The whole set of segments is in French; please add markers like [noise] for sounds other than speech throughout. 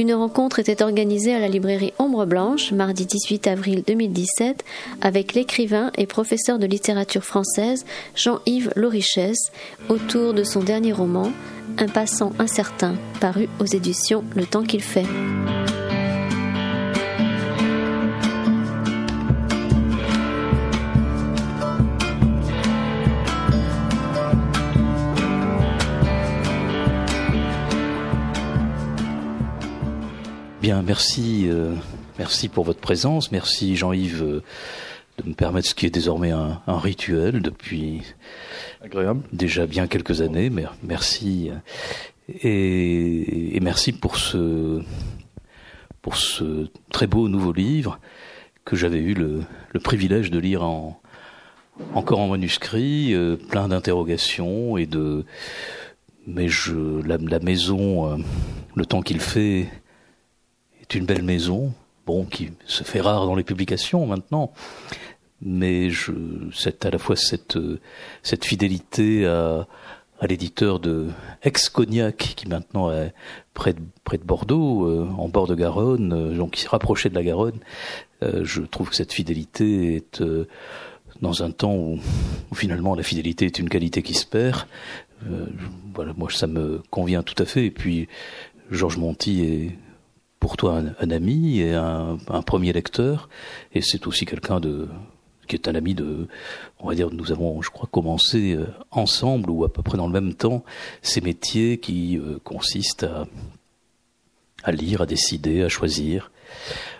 Une rencontre était organisée à la librairie Ombre Blanche, mardi 18 avril 2017, avec l'écrivain et professeur de littérature française Jean-Yves Lorichès, autour de son dernier roman, Un passant incertain, paru aux éditions Le temps qu'il fait. Merci, euh, merci pour votre présence. Merci Jean-Yves euh, de me permettre ce qui est désormais un, rituel depuis agréable déjà bien quelques années. Mais merci et, merci pour ce pour ce très beau nouveau livre que j'avais eu le, privilège de lire en encore en manuscrit, euh, plein d'interrogations et de mais je la, la maison, le temps qu'il fait une belle maison, bon, qui se fait rare dans les publications maintenant, mais je, c'est à la fois cette, cette fidélité à, l'éditeur de Ex-Cognac, qui maintenant est près de, Bordeaux, euh, en bord de Garonne, euh, donc qui s'est rapproché de la Garonne. Euh, je trouve que cette fidélité est dans un temps où, où, finalement la fidélité est une qualité qui se perd. voilà, moi ça me convient tout à fait. Et puis Georges Monti est pour toi un, ami et un, premier lecteur, et c'est aussi quelqu'un de qui est un ami de, on va dire, nous avons, je crois, commencé euh, ensemble ou à peu près dans le même temps ces métiers qui euh, consistent à, lire, à décider, à choisir.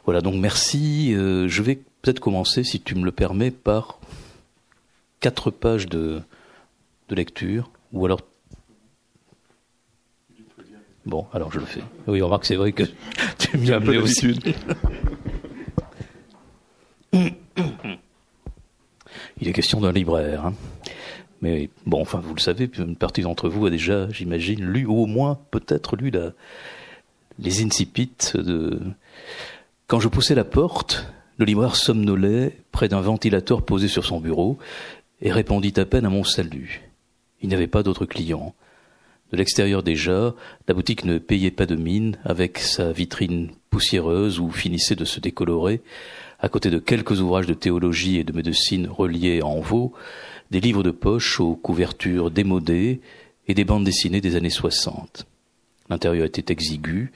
Voilà, donc merci. Euh, je vais peut-être commencer, si tu me le permets, par quatre pages de, de lecture, ou alors Bon, alors je le fais. Oui, on remarque, c'est vrai que [laughs] tu m'y as amené aussi. Il est question d'un libraire. Hein. Mais bon, enfin, vous le savez, une partie d'entre vous a déjà, j'imagine, lu, ou au moins peut-être lu la, les incipits de... Quand je poussais la porte, le libraire somnolait près d'un ventilateur posé sur son bureau et répondit à peine à mon salut. Il n'y avait pas d'autres clients. De l'extérieur déjà, la boutique ne payait pas de mine, avec sa vitrine poussiéreuse où finissait de se décolorer, à côté de quelques ouvrages de théologie et de médecine reliés en veau, des livres de poche aux couvertures démodées et des bandes dessinées des années soixante. L'intérieur était exigu,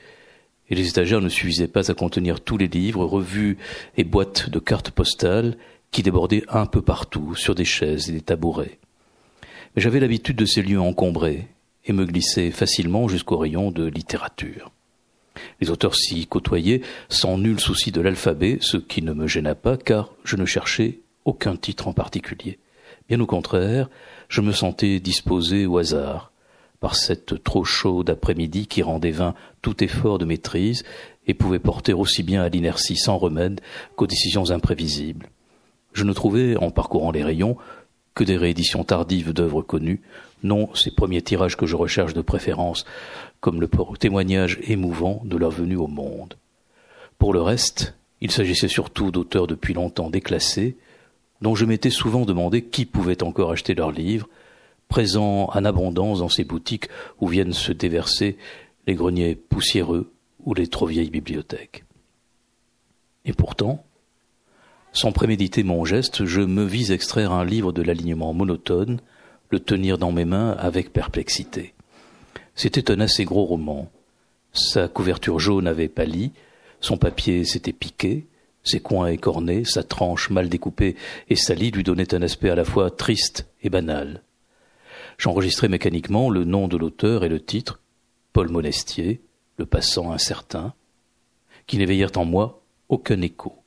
et les étagères ne suffisaient pas à contenir tous les livres, revues et boîtes de cartes postales qui débordaient un peu partout, sur des chaises et des tabourets. Mais j'avais l'habitude de ces lieux encombrés, et me glisser facilement jusqu'au rayon de littérature. Les auteurs s'y côtoyaient sans nul souci de l'alphabet, ce qui ne me gêna pas car je ne cherchais aucun titre en particulier. Bien au contraire, je me sentais disposé au hasard, par cette trop chaude après-midi qui rendait vain tout effort de maîtrise et pouvait porter aussi bien à l'inertie sans remède qu'aux décisions imprévisibles. Je ne trouvais, en parcourant les rayons, que des rééditions tardives d'œuvres connues, non ces premiers tirages que je recherche de préférence, comme le témoignage émouvant de leur venue au monde. Pour le reste, il s'agissait surtout d'auteurs depuis longtemps déclassés, dont je m'étais souvent demandé qui pouvait encore acheter leurs livres, présents en abondance dans ces boutiques où viennent se déverser les greniers poussiéreux ou les trop vieilles bibliothèques. Et pourtant, sans préméditer mon geste, je me vis extraire un livre de l'alignement monotone, le tenir dans mes mains avec perplexité. C'était un assez gros roman. Sa couverture jaune avait pâli, son papier s'était piqué, ses coins écornés, sa tranche mal découpée et salie lui donnaient un aspect à la fois triste et banal. J'enregistrai mécaniquement le nom de l'auteur et le titre, Paul Monestier, le passant incertain, qui n'éveillèrent en moi aucun écho.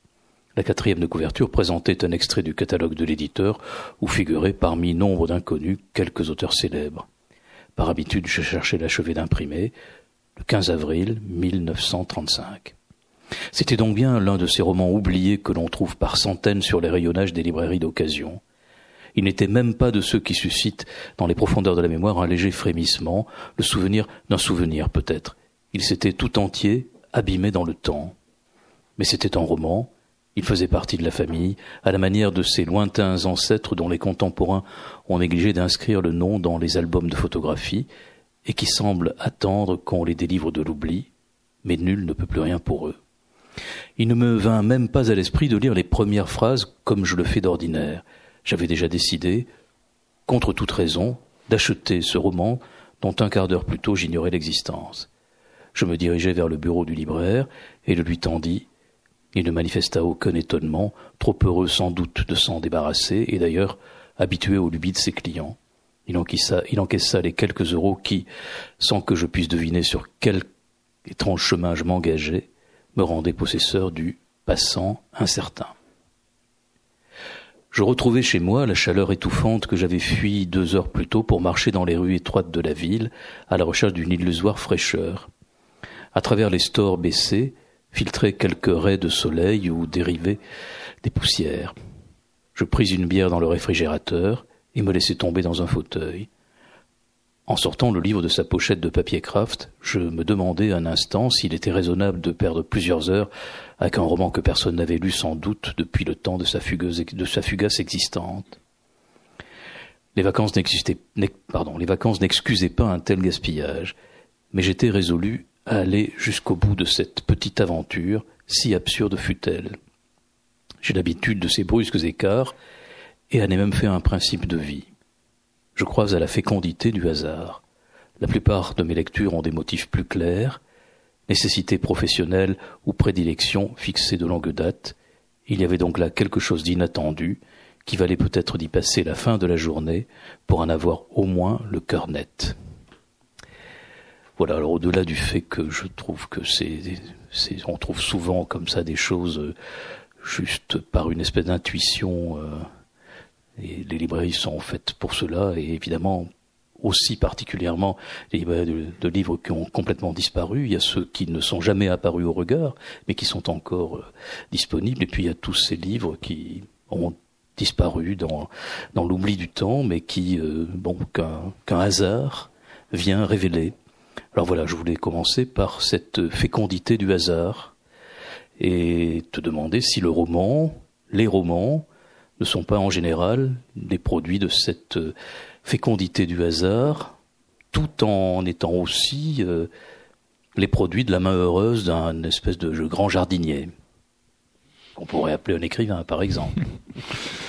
La quatrième de couverture présentait un extrait du catalogue de l'éditeur où figuraient parmi nombre d'inconnus quelques auteurs célèbres. Par habitude, je cherchais l'achevé d'imprimer, le 15 avril 1935. C'était donc bien l'un de ces romans oubliés que l'on trouve par centaines sur les rayonnages des librairies d'occasion. Il n'était même pas de ceux qui suscitent dans les profondeurs de la mémoire un léger frémissement, le souvenir d'un souvenir peut-être. Il s'était tout entier abîmé dans le temps. Mais c'était un roman, Il faisait partie de la famille, à la manière de ces lointains ancêtres dont les contemporains ont négligé d'inscrire le nom dans les albums de photographie, et qui semblent attendre qu'on les délivre de l'oubli, mais nul ne peut plus rien pour eux. Il ne me vint même pas à l'esprit de lire les premières phrases comme je le fais d'ordinaire. J'avais déjà décidé, contre toute raison, d'acheter ce roman dont un quart d'heure plus tôt j'ignorais l'existence. Je me dirigeai vers le bureau du libraire et le lui tendis il ne manifesta aucun étonnement, trop heureux sans doute de s'en débarrasser, et d'ailleurs habitué aux lubies de ses clients. Il encaissa, il encaissa les quelques euros qui, sans que je puisse deviner sur quel étrange chemin je m'engageais, me rendaient possesseur du passant incertain. Je retrouvai chez moi la chaleur étouffante que j'avais fui deux heures plus tôt pour marcher dans les rues étroites de la ville à la recherche d'une illusoire fraîcheur. À travers les stores baissés, filtrer quelques raies de soleil ou dériver des poussières. Je pris une bière dans le réfrigérateur et me laissai tomber dans un fauteuil. En sortant le livre de sa pochette de papier craft, je me demandais un instant s'il était raisonnable de perdre plusieurs heures avec un roman que personne n'avait lu sans doute depuis le temps de sa, fugueuse, de sa fugace existante. Les vacances n'excusaient pas un tel gaspillage, mais j'étais résolu à aller jusqu'au bout de cette petite aventure, si absurde fut-elle. J'ai l'habitude de ces brusques écarts, et en ai même fait un principe de vie. Je crois à la fécondité du hasard. La plupart de mes lectures ont des motifs plus clairs, nécessité professionnelle ou prédilection fixée de longue date. Il y avait donc là quelque chose d'inattendu, qui valait peut-être d'y passer la fin de la journée pour en avoir au moins le cœur net. Voilà, alors au-delà du fait que je trouve que c'est, on trouve souvent comme ça des choses euh, juste par une espèce d'intuition, euh, et les librairies sont faites pour cela, et évidemment aussi particulièrement les librairies de, livres qui ont complètement disparu. Il y a ceux qui ne sont jamais apparus au regard, mais qui sont encore euh, disponibles, et puis il y a tous ces livres qui ont disparu dans, dans l'oubli du temps, mais qui, bon, qu'un hasard vient révéler. Alors voilà, je voulais commencer par cette fécondité du hasard et te demander si le roman, les romans, ne sont pas en général des produits de cette fécondité du hasard, tout en étant aussi euh, les produits de la main heureuse d'un espèce de grand jardinier, qu'on pourrait appeler un écrivain par exemple. [laughs]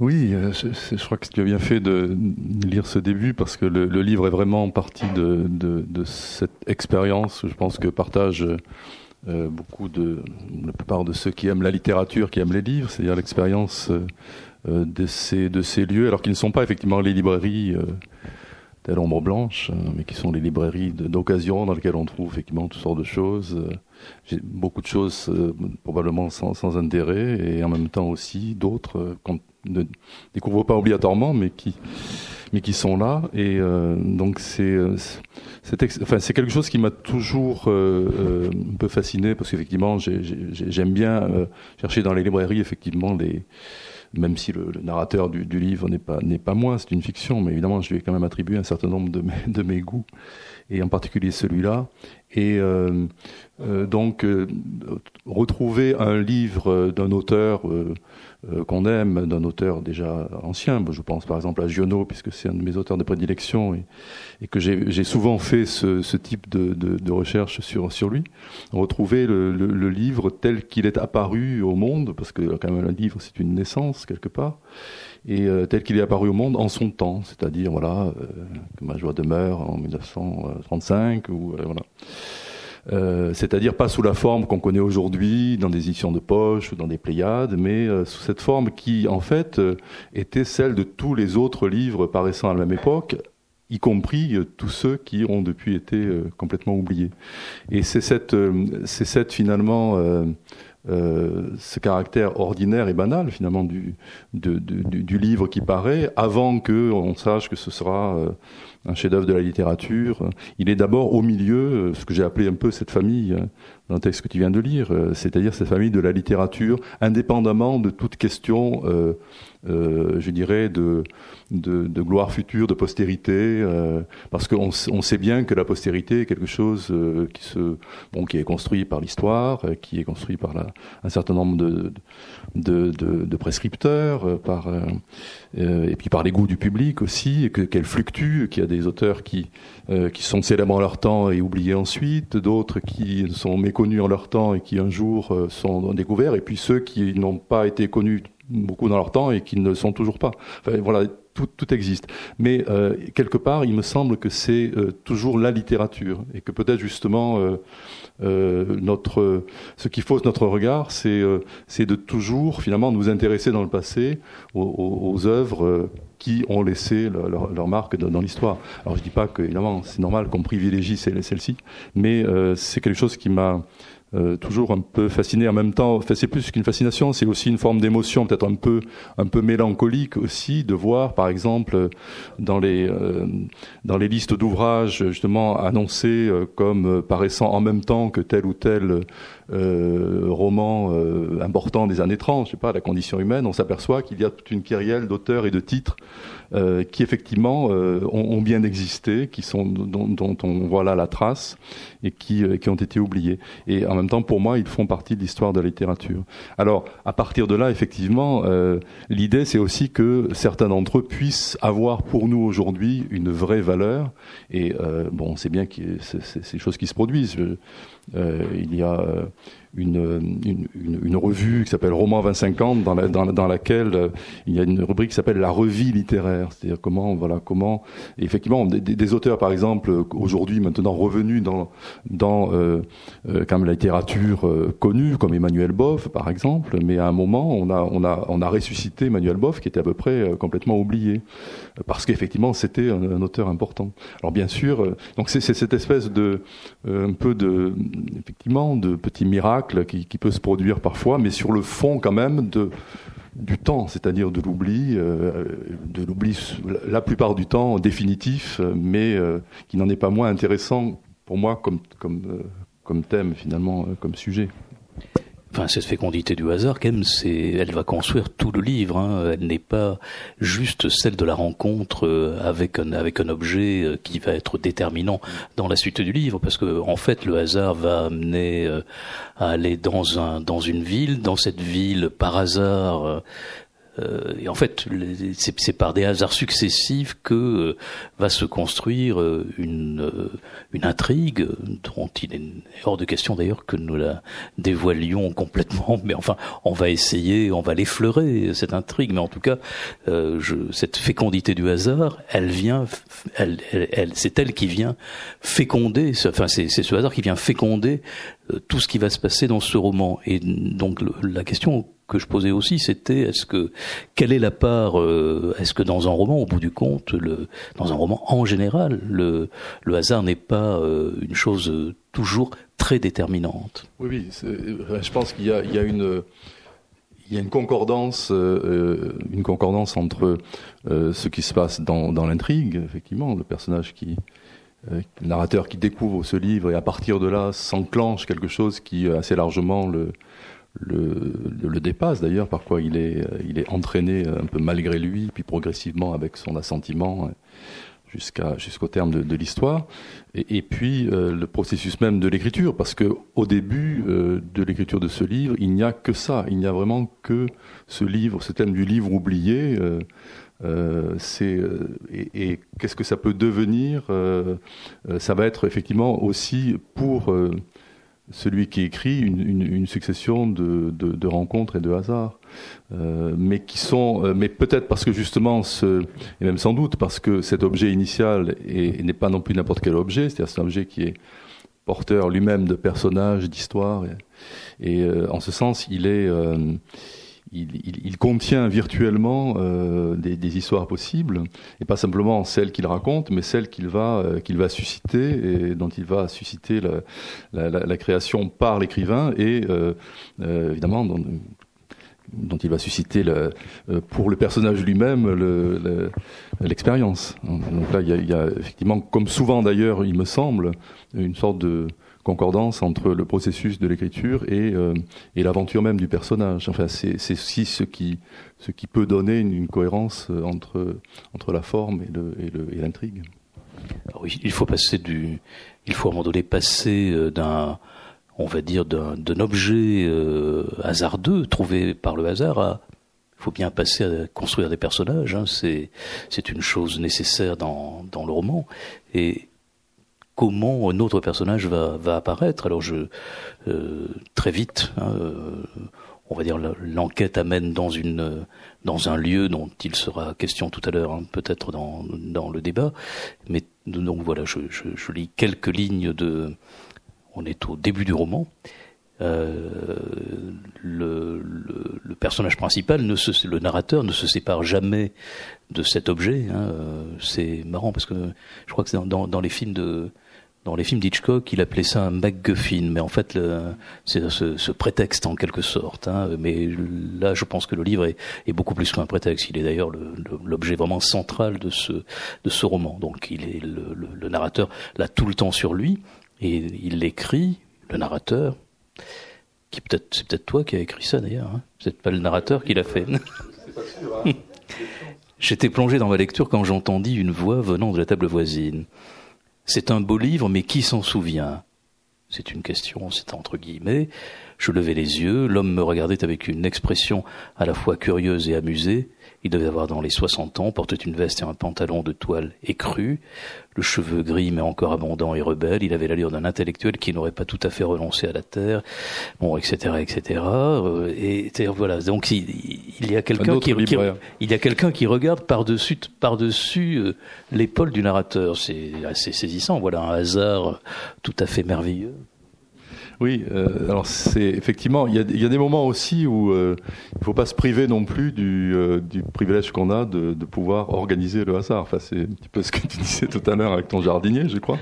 Oui, euh, je, crois que tu as bien fait de lire ce début parce que le, livre est vraiment partie de, cette expérience. Je pense que partage euh, beaucoup de la plupart de ceux qui aiment la littérature, qui aiment les livres, c'est-à-dire l'expérience euh, de, ces, de ces lieux, alors qu'ils ne sont pas effectivement les librairies telle ombre blanche, mais qui sont les librairies d'occasion dans lesquelles on trouve effectivement toutes sortes de choses. beaucoup de choses probablement sans, sans, intérêt et en même temps aussi d'autres découvrent pas obligatoirement, mais qui, mais qui sont là. Et euh, donc c'est, euh, c'est, enfin, quelque chose qui m'a toujours euh, un peu fasciné parce qu'effectivement j'aime bien chercher dans les librairies effectivement les même si le, narrateur du, du, livre n'est pas n'est pas moi, c'est une fiction, mais évidemment je lui ai quand même attribué un certain nombre de mes, de mes goûts et en particulier celui-là. Et euh, euh, donc retrouver un livre d'un auteur euh, qu'on aime, d'un auteur déjà ancien. Je pense par exemple à Giono, puisque c'est un de mes auteurs de prédilection et, que j'ai souvent fait ce, ce type de, de, de, recherche sur, sur lui. Retrouver le, le, le livre tel qu'il est apparu au monde, parce que quand même un livre c'est une naissance quelque part, et euh, tel qu'il est apparu au monde en son temps, c'est-à-dire voilà, euh, que ma joie demeure en 1935 ou euh, voilà. Euh, c'est-à-dire pas sous la forme qu'on connaît aujourd'hui dans des éditions de poche ou dans des Pléiades, mais euh, sous cette forme qui, en fait, euh, était celle de tous les autres livres paraissant à la même époque, y compris tous ceux qui ont depuis été complètement oubliés. Et c'est cette, c'est cette finalement ce caractère ordinaire et banal finalement du, du, livre qui paraît avant que on sache que ce sera un chef-d'œuvre de la littérature. Il est d'abord au milieu, euh, ce que j'ai appelé un peu cette famille, dans le texte que tu viens de lire, c'est-à-dire cette famille de la littérature, indépendamment de toute question euh, je dirais, de, gloire future, de postérité, euh, parce qu'on on sait bien que la postérité est quelque chose euh, qui, se, qui est construit par l'histoire, euh, qui est construit par un certain nombre de, prescripteurs, et puis par les goûts du public aussi, et qu'elle fluctue, qu'il y a des auteurs qui, qui sont célèbres en leur temps et oubliés ensuite, d'autres qui sont méconnus en leur temps et qui un jour sont découverts, et puis ceux qui n'ont pas été connus beaucoup dans leur temps et qui ne sont toujours pas. voilà, tout, tout, existe. Mais euh, quelque part, il me semble que c'est euh, toujours la littérature et que peut-être justement euh, euh notre, ce qui fausse notre regard, c'est de toujours finalement nous intéresser dans le passé aux, œuvres qui ont laissé leur, leur, marque dans, l'histoire. Alors je dis pas que évidemment c'est normal qu'on privilégie celle-ci, mais c'est quelque chose qui m'a euh, toujours un peu fasciné en même temps. Enfin, c'est plus qu'une fascination, c'est aussi une forme d'émotion, peut-être un peu un peu mélancolique aussi, de voir, par exemple, dans les euh, dans les listes d'ouvrages justement annoncés euh, comme paraissant en même temps que tel ou tel roman important des années 30, je sais pas, la condition humaine, on s'aperçoit qu'il y a toute une kyrielle d'auteurs et de titres euh, qui effectivement euh, ont, ont, bien existé, qui sont dont, on voit là la trace et qui, euh, qui ont été oubliés. Et en même temps, pour moi, ils font partie de l'histoire de la littérature. Alors, à partir de là, effectivement, l'idée, c'est aussi que certains d'entre eux puissent avoir pour nous aujourd'hui une vraie valeur. Et bon, c'est bien que c'est choses qui se produisent. Il y a une, une, une, revue qui s'appelle Roman 2050 dans, la, dans, dans, laquelle euh, il y a une rubrique qui s'appelle la revue littéraire, c'est-à-dire comment voilà comment effectivement des, des, auteurs par exemple aujourd'hui maintenant revenus dans dans euh, euh, quand même la littérature euh, connue comme Emmanuel Boff par exemple, mais à un moment on a on a on a ressuscité Emmanuel Boff qui était à peu près complètement oublié parce qu'effectivement c'était un, un, auteur important. Alors bien sûr donc c'est cette espèce de un peu de effectivement de petits qui, peut se produire parfois, mais sur le fond quand même de, du temps, c'est-à-dire de l'oubli, euh, de l'oubli la plupart du temps définitif, mais euh, qui n'en est pas moins intéressant pour moi comme, comme, euh, comme thème finalement, comme sujet. Enfin, cette fécondité du hasard, quand même, c'est, elle va construire tout le livre. Hein. Elle n'est pas juste celle de la rencontre euh, avec un avec un objet euh, qui va être déterminant dans la suite du livre, parce que en fait, le hasard va amener euh, à aller dans un dans une ville, dans cette ville par hasard. Euh, et en fait, c'est par des hasards successifs que euh, va se construire euh, une, intrigue dont il est hors de question d'ailleurs que nous la dévoilions complètement. [laughs] Mais enfin, on va essayer, on va l'effleurer cette intrigue. Mais en tout cas, cette fécondité du hasard, elle vient, c'est elle qui vient féconder. Enfin, c'est ce hasard qui vient féconder tout ce qui va se passer dans ce roman. Et donc la question que je posais aussi, c'était est-ce que quelle est la part euh, Est-ce que dans un roman, au bout du compte, le, dans un roman en général, le, le hasard n'est pas euh, une chose toujours très déterminante? Oui, oui. Euh, je pense qu'il y y a une il y a une concordance, euh, une concordance entre euh, ce qui se passe dans, dans l'intrigue, effectivement, le personnage qui, euh, le narrateur qui découvre ce livre et à partir de là s'enclenche quelque chose qui assez largement le, le, le dépasse d'ailleurs, par quoi il est, il est entraîné un peu malgré lui, puis progressivement avec son assentiment jusqu'à jusqu'au terme de, de l'histoire. Et, puis euh, le processus même de l'écriture, parce que au début euh, de l'écriture de ce livre, il n'y a que ça, il n'y a vraiment que ce livre, ce thème du livre oublié. Euh, euh c'est et, et qu'est-ce que ça peut devenir Ça va être effectivement aussi pour celui qui écrit une, une, une succession de, de, de, rencontres et de hasards, euh, mais qui sont, euh, mais peut-être parce que justement, ce, et même sans doute parce que cet objet initial n'est pas non plus n'importe quel objet, c'est-à-dire c'est un objet qui est porteur lui-même de personnages, d'histoires, et, euh, en ce sens, il est euh, il, il, il, contient virtuellement euh, des, des, histoires possibles, et pas simplement celles qu'il raconte, mais celles qu'il va, euh, qu'il va susciter et dont il va susciter la, la, la, création par l'écrivain et euh, euh évidemment dont, dont, il va susciter le, euh, pour le personnage lui-même l'expérience. Le, Donc là, il y, a, il y, a, effectivement, comme souvent d'ailleurs, il me semble, une sorte de concordance entre le processus de l'écriture et, euh, l'aventure même du personnage. Enfin, c'est aussi ce qui, ce qui peut donner une, cohérence euh, entre, entre la forme et l'intrigue. Il faut passer du, il faut à passer euh, d'un, on va dire d'un objet hasardeux trouvé par le hasard à il faut bien passer à construire des personnages. Hein. C'est une chose nécessaire dans dans le roman. Et comment un autre personnage va, apparaître. Alors je euh, très vite, hein, euh, on va dire l'enquête amène dans une dans un lieu dont il sera question tout à l'heure, hein, peut-être dans dans le débat. Mais donc voilà, je, je, je, lis quelques lignes de. On est au début du roman. Euh, le, le, le, personnage principal, ne se, le narrateur, ne se sépare jamais de cet objet. Hein. C'est marrant parce que je crois que c'est dans, dans, les films de dans les films d'Hitchcock, il appelait ça un MacGuffin, mais en fait, c'est ce, ce, prétexte en quelque sorte. Hein. Mais là, je pense que le livre est, est beaucoup plus qu'un prétexte. Il est d'ailleurs l'objet vraiment central de ce, de ce roman. Donc, il est le, le, narrateur l'a tout le temps sur lui et il l'écrit, le narrateur. Qui peut-être, c'est peut-être toi qui as écrit ça d'ailleurs. Hein. C'est pas le narrateur qui l'a fait. Hein. [laughs] J'étais plongé dans ma lecture quand j'entendis une voix venant de la table voisine. C'est un beau livre, mais qui s'en souvient? C'est une question, c'est entre guillemets. Je levai les yeux, l'homme me regardait avec une expression à la fois curieuse et amusée. Il devait avoir dans les soixante ans, portait une veste et un pantalon de toile écru, le cheveu gris mais encore abondant et rebelle. Il avait l'allure d'un intellectuel qui n'aurait pas tout à fait renoncé à la terre, bon, etc., etc. et euh, voilà. Donc il, y a quelqu'un qui, il y a quelqu'un qui regarde par dessus par dessus euh, l'épaule du narrateur. C'est assez saisissant. Voilà un hasard tout à fait merveilleux. Oui, euh, alors c'est effectivement, il y, y, a, des moments aussi où euh, il ne faut pas se priver non plus du, euh, du privilège qu'on a de, de, pouvoir organiser le hasard. Enfin, c'est un petit peu ce que tu disais tout à l'heure avec ton jardinier, je crois.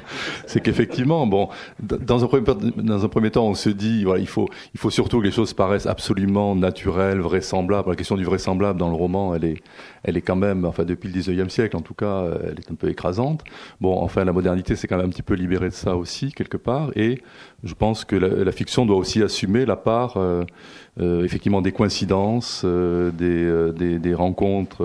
C'est qu'effectivement, bon, dans un, premier, dans un premier temps, on se dit, voilà, il faut, il faut surtout que les choses paraissent absolument naturelles, vraisemblables. La question du vraisemblable dans le roman, elle est, elle est quand même, enfin depuis le 19e siècle en tout cas, elle est un peu écrasante. Bon, enfin la modernité s'est quand même un petit peu libérée de ça aussi quelque part, et je pense que la, la fiction doit aussi assumer la part euh, euh, effectivement des coïncidences, euh, des, rencontres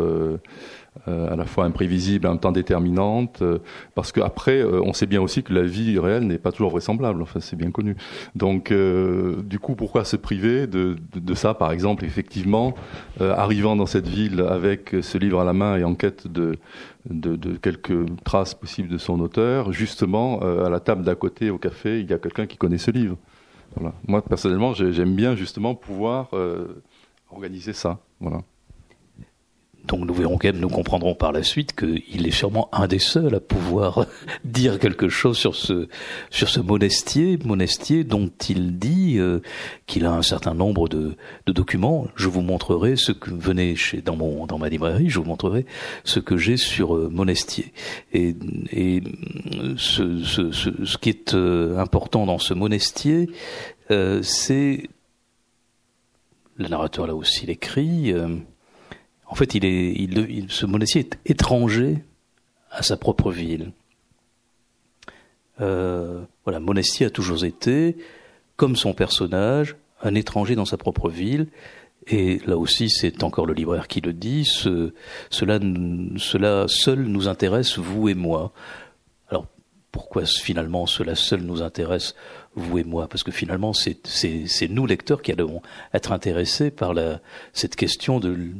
euh, à la fois imprévisible, en même temps déterminante, euh, parce qu'après, euh, on sait bien aussi que la vie réelle n'est pas toujours vraisemblable, enfin c'est bien connu. Donc, du coup, pourquoi se priver de, ça, par exemple, effectivement, arrivant dans cette ville avec ce livre à la main et en quête de quelques traces possibles de son auteur, justement, à la table d'à côté, au café, il y a quelqu'un qui connaît ce livre. Moi, personnellement, j'aime bien justement pouvoir organiser ça. Voilà. Donc nous verrons quand même, nous comprendrons par la suite qu'il est sûrement un des seuls à pouvoir [laughs] dire quelque chose sur ce sur ce monestier, monestier dont il dit euh, qu'il a un certain nombre de, de, documents. Je vous montrerai ce que venez chez dans mon dans ma librairie, je vous montrerai ce que j'ai sur euh, monestier. Et, et ce, ce, ce, ce, qui est euh, important dans ce monestier, euh, c'est le narrateur là aussi l'écrit en fait, il est, il, ce monastier est étranger à sa propre ville. Euh, voilà, Monastier a toujours été, comme son personnage, un étranger dans sa propre ville. Et là aussi, c'est encore le libraire qui le dit, ce, cela, cela seul nous intéresse, vous et moi. Pourquoi finalement cela seul nous intéresse vous et moi, parce que finalement, c'est nous, lecteurs, qui allons être intéressés par cette question de,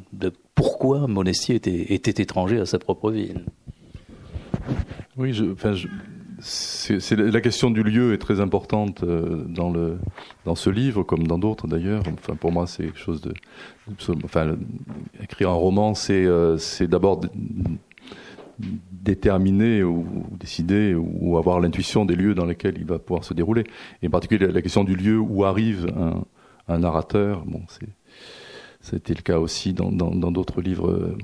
pourquoi Monestier était, était, étranger à sa propre ville. Oui, la question du lieu est très importante euh, dans ce livre comme dans d'autres d'ailleurs. Enfin pour moi c'est quelque chose de écrire un roman c'est euh, c'est d'abord déterminer ou, décider ou avoir l'intuition des lieux dans lesquels il va pouvoir se dérouler. Et en particulier la question du lieu où arrive un, un narrateur. Bon, c'est c'était le cas aussi dans d'autres livres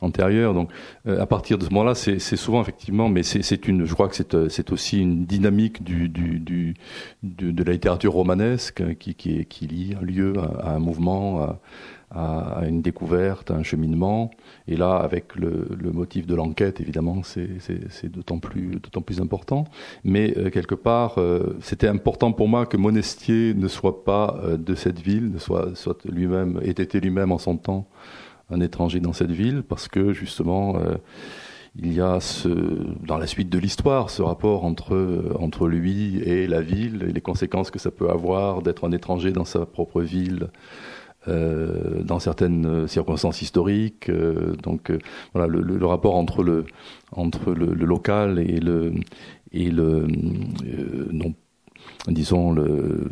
antérieure. Donc, à partir de ce moment-là, c'est souvent effectivement, mais c'est une, je crois que c'est aussi une dynamique du, du, du de, la littérature romanesque qui, qui, qui lie un lieu à, un mouvement. À, à, une découverte, à un cheminement. Et là, avec le, le motif de l'enquête, évidemment, c'est d'autant plus, plus important. Mais euh, quelque part, euh, c'était important pour moi que Monestier ne soit pas euh, de cette ville, ne soit, soit lui-même, ait été lui-même en son temps un étranger dans cette ville, parce que justement, il y a ce, dans la suite de l'histoire ce rapport entre, entre lui et la ville et les conséquences que ça peut avoir d'être un étranger dans sa propre ville. Euh, dans certaines circonstances historiques. Euh, donc euh, voilà, le, le, rapport entre le entre le, le, local et le et le non disons le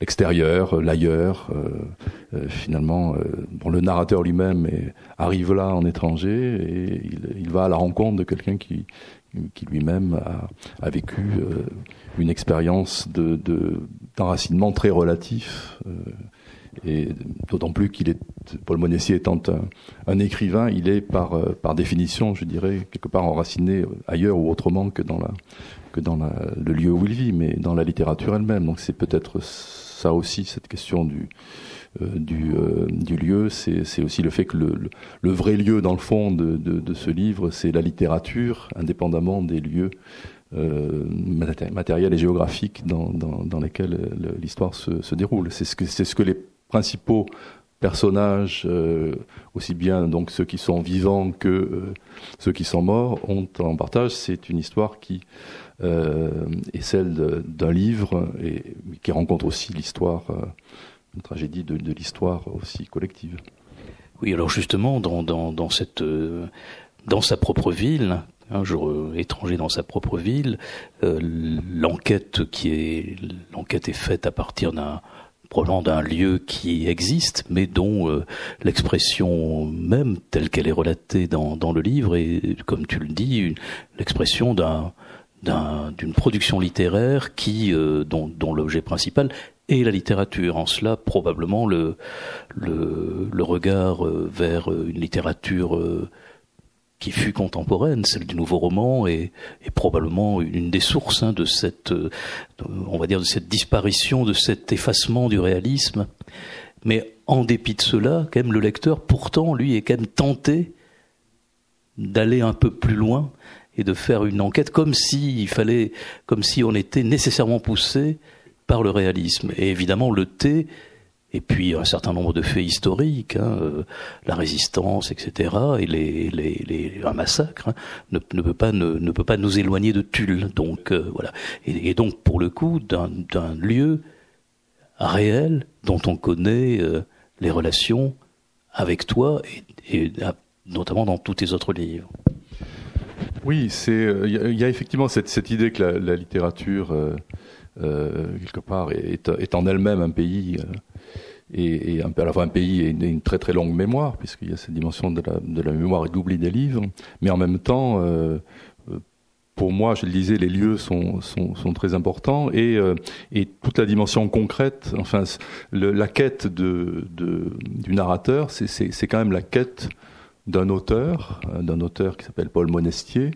l'extérieur, l'ailleurs. Euh, finalement, bon, le narrateur lui-même arrive là en étranger et il, va à la rencontre de quelqu'un qui qui lui-même a, vécu une expérience de d'enracinement très relatif et d'autant plus qu'il est, Paul Monessier étant un, écrivain, il est euh, par définition, je dirais, quelque part enraciné ailleurs ou autrement que dans, la, que dans le lieu où il vit, mais dans la littérature elle-même. Donc c'est peut-être ça aussi, cette question du, euh, euh, du, lieu, c'est aussi le fait que le, vrai lieu, dans le fond, de, de, ce livre, c'est la littérature, indépendamment des lieux euh, matériels et géographiques dans, dans, lesquels l'histoire se, déroule. C'est ce que, ce que les principaux personnages, aussi bien donc ceux qui sont vivants que ceux qui sont morts, ont en partage. C'est une histoire qui euh, est celle d'un livre et qui rencontre aussi l'histoire, euh, une tragédie de, l'histoire aussi collective. Oui, alors justement, dans, cette, euh, dans sa propre ville, un jour étranger dans sa propre ville, l'enquête qui est l'enquête est faite à partir d'un provenant d'un lieu qui existe, mais dont l'expression même, telle qu'elle est relatée dans, dans, le livre, est, comme tu le dis, l'expression d'un d'une production littéraire qui euh, dont, l'objet principal est la littérature. En cela, probablement le le, regard euh, vers une littérature euh, qui fut contemporaine, celle du nouveau roman, et, et probablement une des sources hein, de cette, euh, on va dire, de cette disparition, de cet effacement du réalisme. Mais en dépit de cela, quand même, le lecteur, pourtant, lui, est quand même tenté d'aller un peu plus loin et de faire une enquête comme si il fallait, comme si on était nécessairement poussé par le réalisme. Et évidemment, le thé et puis un certain nombre de faits historiques, hein, euh, la résistance, etc., et les, les, les un massacre hein, ne, ne, peut pas ne, ne, peut pas nous éloigner de Tulle. Donc euh, voilà. Et, donc pour le coup d'un lieu réel dont on connaît euh, les relations avec toi et, et, notamment dans tous tes autres livres. Oui, c'est il y, y, a effectivement cette, cette idée que la, littérature quelque part est, est en elle-même un pays et, et à la fois un pays et une, très très longue mémoire, puisqu'il y a cette dimension de la, de la mémoire et de l'oubli des livres, mais en même temps, euh, euh, pour moi, je le disais, les lieux sont, sont, sont très importants et, euh, et toute la dimension concrète, enfin, la quête de, de, du narrateur, c'est quand même la quête d'un auteur, d'un auteur qui s'appelle Paul Monestier,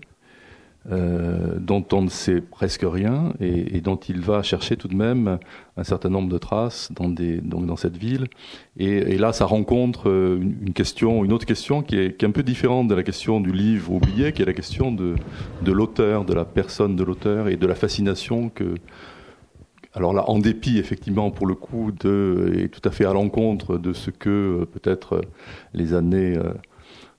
euh, dont on ne sait presque rien et, et, dont il va chercher tout de même un certain nombre de traces dans, des, donc dans cette ville. Et, et là, ça rencontre euh, une, une, question, une autre question qui est, qui est, un peu différente de la question du livre oublié, qui est la question de, de l'auteur, de la personne de l'auteur et de la fascination que, alors là, en dépit, effectivement, pour le coup, de, et tout à fait à l'encontre de ce que euh, peut-être les années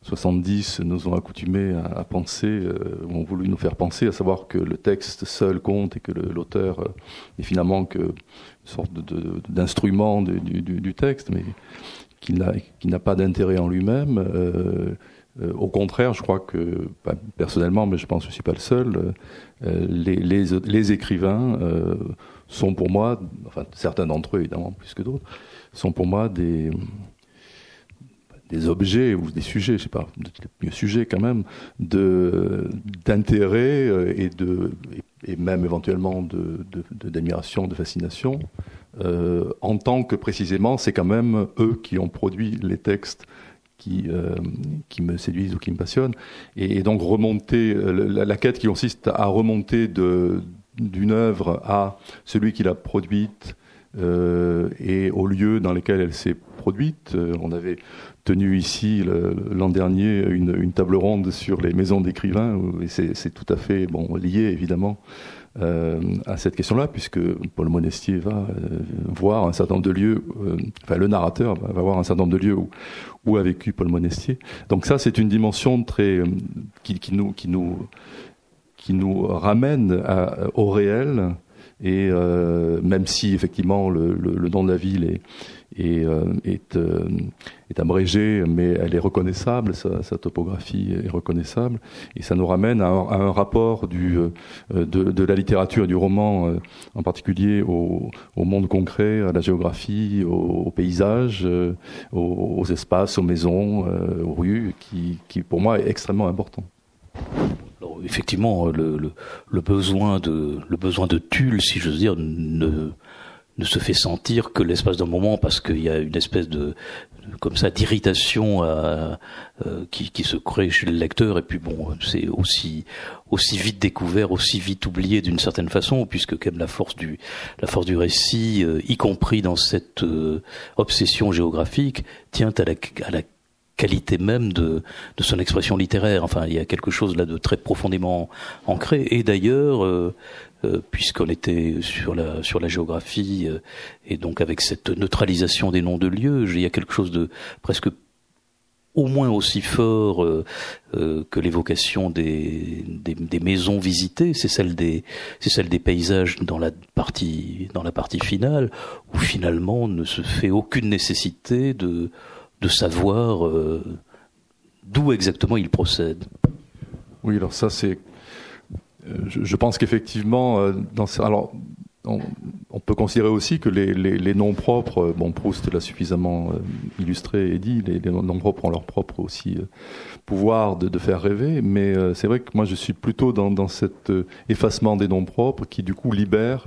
70 nous ont accoutumés à, penser, euh, ont voulu nous faire penser, à savoir que le texte seul compte et que l'auteur euh, est finalement que une sorte d'instrument du, texte, mais qui n'a pas d'intérêt en lui-même. Euh, euh, au contraire, je crois que, personnellement, mais je pense que je ne suis pas le seul, les, les, écrivains sont pour moi, enfin certains d'entre eux évidemment plus que d'autres, sont pour moi des des objets ou des sujets, je sais pas, mieux sujets quand même, de d'intérêt euh, et de et même éventuellement de d'admiration, de, de, fascination, euh, en tant que précisément c'est quand même eux qui ont produit les textes qui, qui me séduisent ou qui me passionnent. Et, donc remonter, la, quête qui consiste à remonter d'une œuvre à celui qui l'a produite et au lieu dans lesquels elle s'est produite. on avait tenu ici l'an dernier une, table ronde sur les maisons d'écrivains, c'est tout à fait bon, lié évidemment euh, à cette question-là, puisque Paul Monestier va euh, voir un certain nombre de lieux, euh, enfin le narrateur va, voir un certain nombre de lieux où, a vécu Paul Monestier. Donc ça, c'est une dimension très qui, nous qui nous qui nous ramène au réel et même si effectivement le, le nom de la ville est est, euh, est, euh, est, abrégée, mais elle est reconnaissable, sa, sa, topographie est reconnaissable, et ça nous ramène à un, à un rapport du, euh, de, de, la littérature et du roman, en particulier au, au, monde concret, à la géographie, au, au paysage, aux, aux, espaces, aux maisons, aux rues, qui, qui pour moi est extrêmement important. Alors, effectivement, le, le, le, besoin de le besoin de Tulle, si j'ose dire, ne ne se fait sentir que l'espace d'un moment parce qu'il y a une espèce de comme ça d'irritation euh, euh, qui, qui, se crée chez le lecteur et puis bon c'est aussi aussi vite découvert aussi vite oublié d'une certaine façon puisque quand même la force du la force du récit euh, y compris dans cette euh, obsession géographique tient à la à la qualité même de, de son expression littéraire. Enfin, il y a quelque chose là de très profondément ancré. Et d'ailleurs, euh, euh, puisqu'on était sur la géographie euh, et donc avec cette neutralisation des noms de lieux, il y a quelque chose de presque au moins aussi fort euh, que l'évocation des, maisons visitées, c'est celle des paysages dans la partie finale où finalement ne se fait aucune nécessité de de savoir d'où exactement ils procèdent. Oui, alors ça c'est euh, je, pense qu'effectivement, euh, alors on, peut considérer aussi que les, les, les, noms propres, euh, bon Proust l'a suffisamment illustré et dit, les, les, noms propres ont leur propre aussi pouvoir de, de, faire rêver, mais c'est vrai que moi je suis plutôt dans, dans cet effacement des noms propres qui du coup libère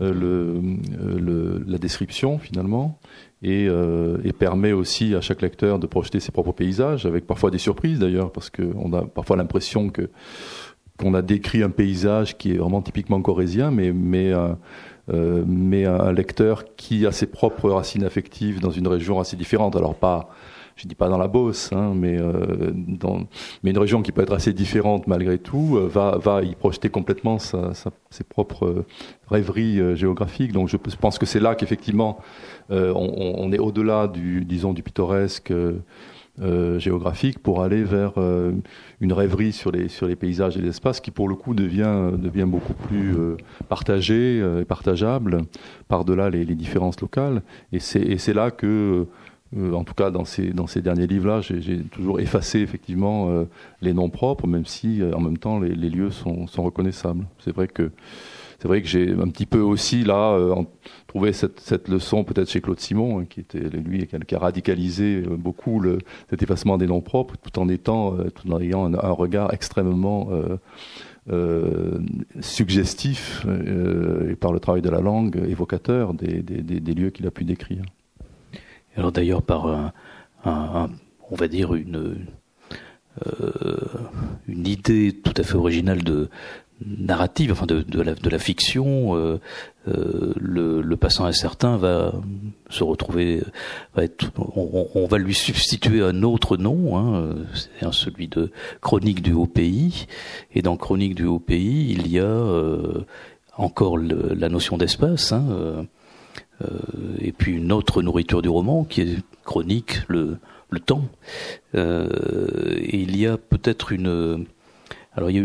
le, le, la description finalement et, et, permet aussi à chaque lecteur de projeter ses propres paysages, avec parfois des surprises d'ailleurs, parce qu'on a parfois l'impression que qu'on a décrit un paysage qui est vraiment typiquement corésien, mais, mais, euh, euh, un lecteur qui a ses propres racines affectives dans une région assez différente. Alors pas, je dis pas dans la Beauce, hein, mais, euh, mais une région qui peut être assez différente malgré tout, va, va y projeter complètement ses propres rêveries géographiques. Donc je pense que c'est là qu'effectivement on, on, est au-delà du, disons, du pittoresque. Euh, géographique pour aller vers euh, une rêverie sur les sur les paysages et l'espace qui pour le coup devient devient beaucoup plus euh, partagé et partageable par delà les, les, différences locales. Et c'est c'est là que en tout cas dans ces dans ces derniers livres là j'ai toujours effacé effectivement les noms propres même si en même temps les, les lieux sont, sont reconnaissables. C'est vrai que c'est vrai que j'ai un petit peu aussi là euh, trouvé cette, cette leçon peut-être chez Claude Simon, hein, qui était lui qui a radicalisé euh, beaucoup le, cet effacement des noms propres, tout en étant, euh, tout en ayant un, regard extrêmement euh, euh, suggestif euh, et par le travail de la langue évocateur des, des, des, des lieux qu'il a pu décrire. Alors d'ailleurs par un, un, un, on va dire une euh, une idée tout à fait originale de, narrative, enfin de, de, la, de la fiction, euh, euh, le, le, passant incertain va se retrouver, va être, on, on, va lui substituer un autre nom, hein, c'est celui de Chronique du Haut Pays, et dans Chronique du Haut Pays, il y a euh, encore le, la notion d'espace, hein, euh, euh, et puis une autre nourriture du roman qui est chronique, le, le temps. et il y a peut-être une alors il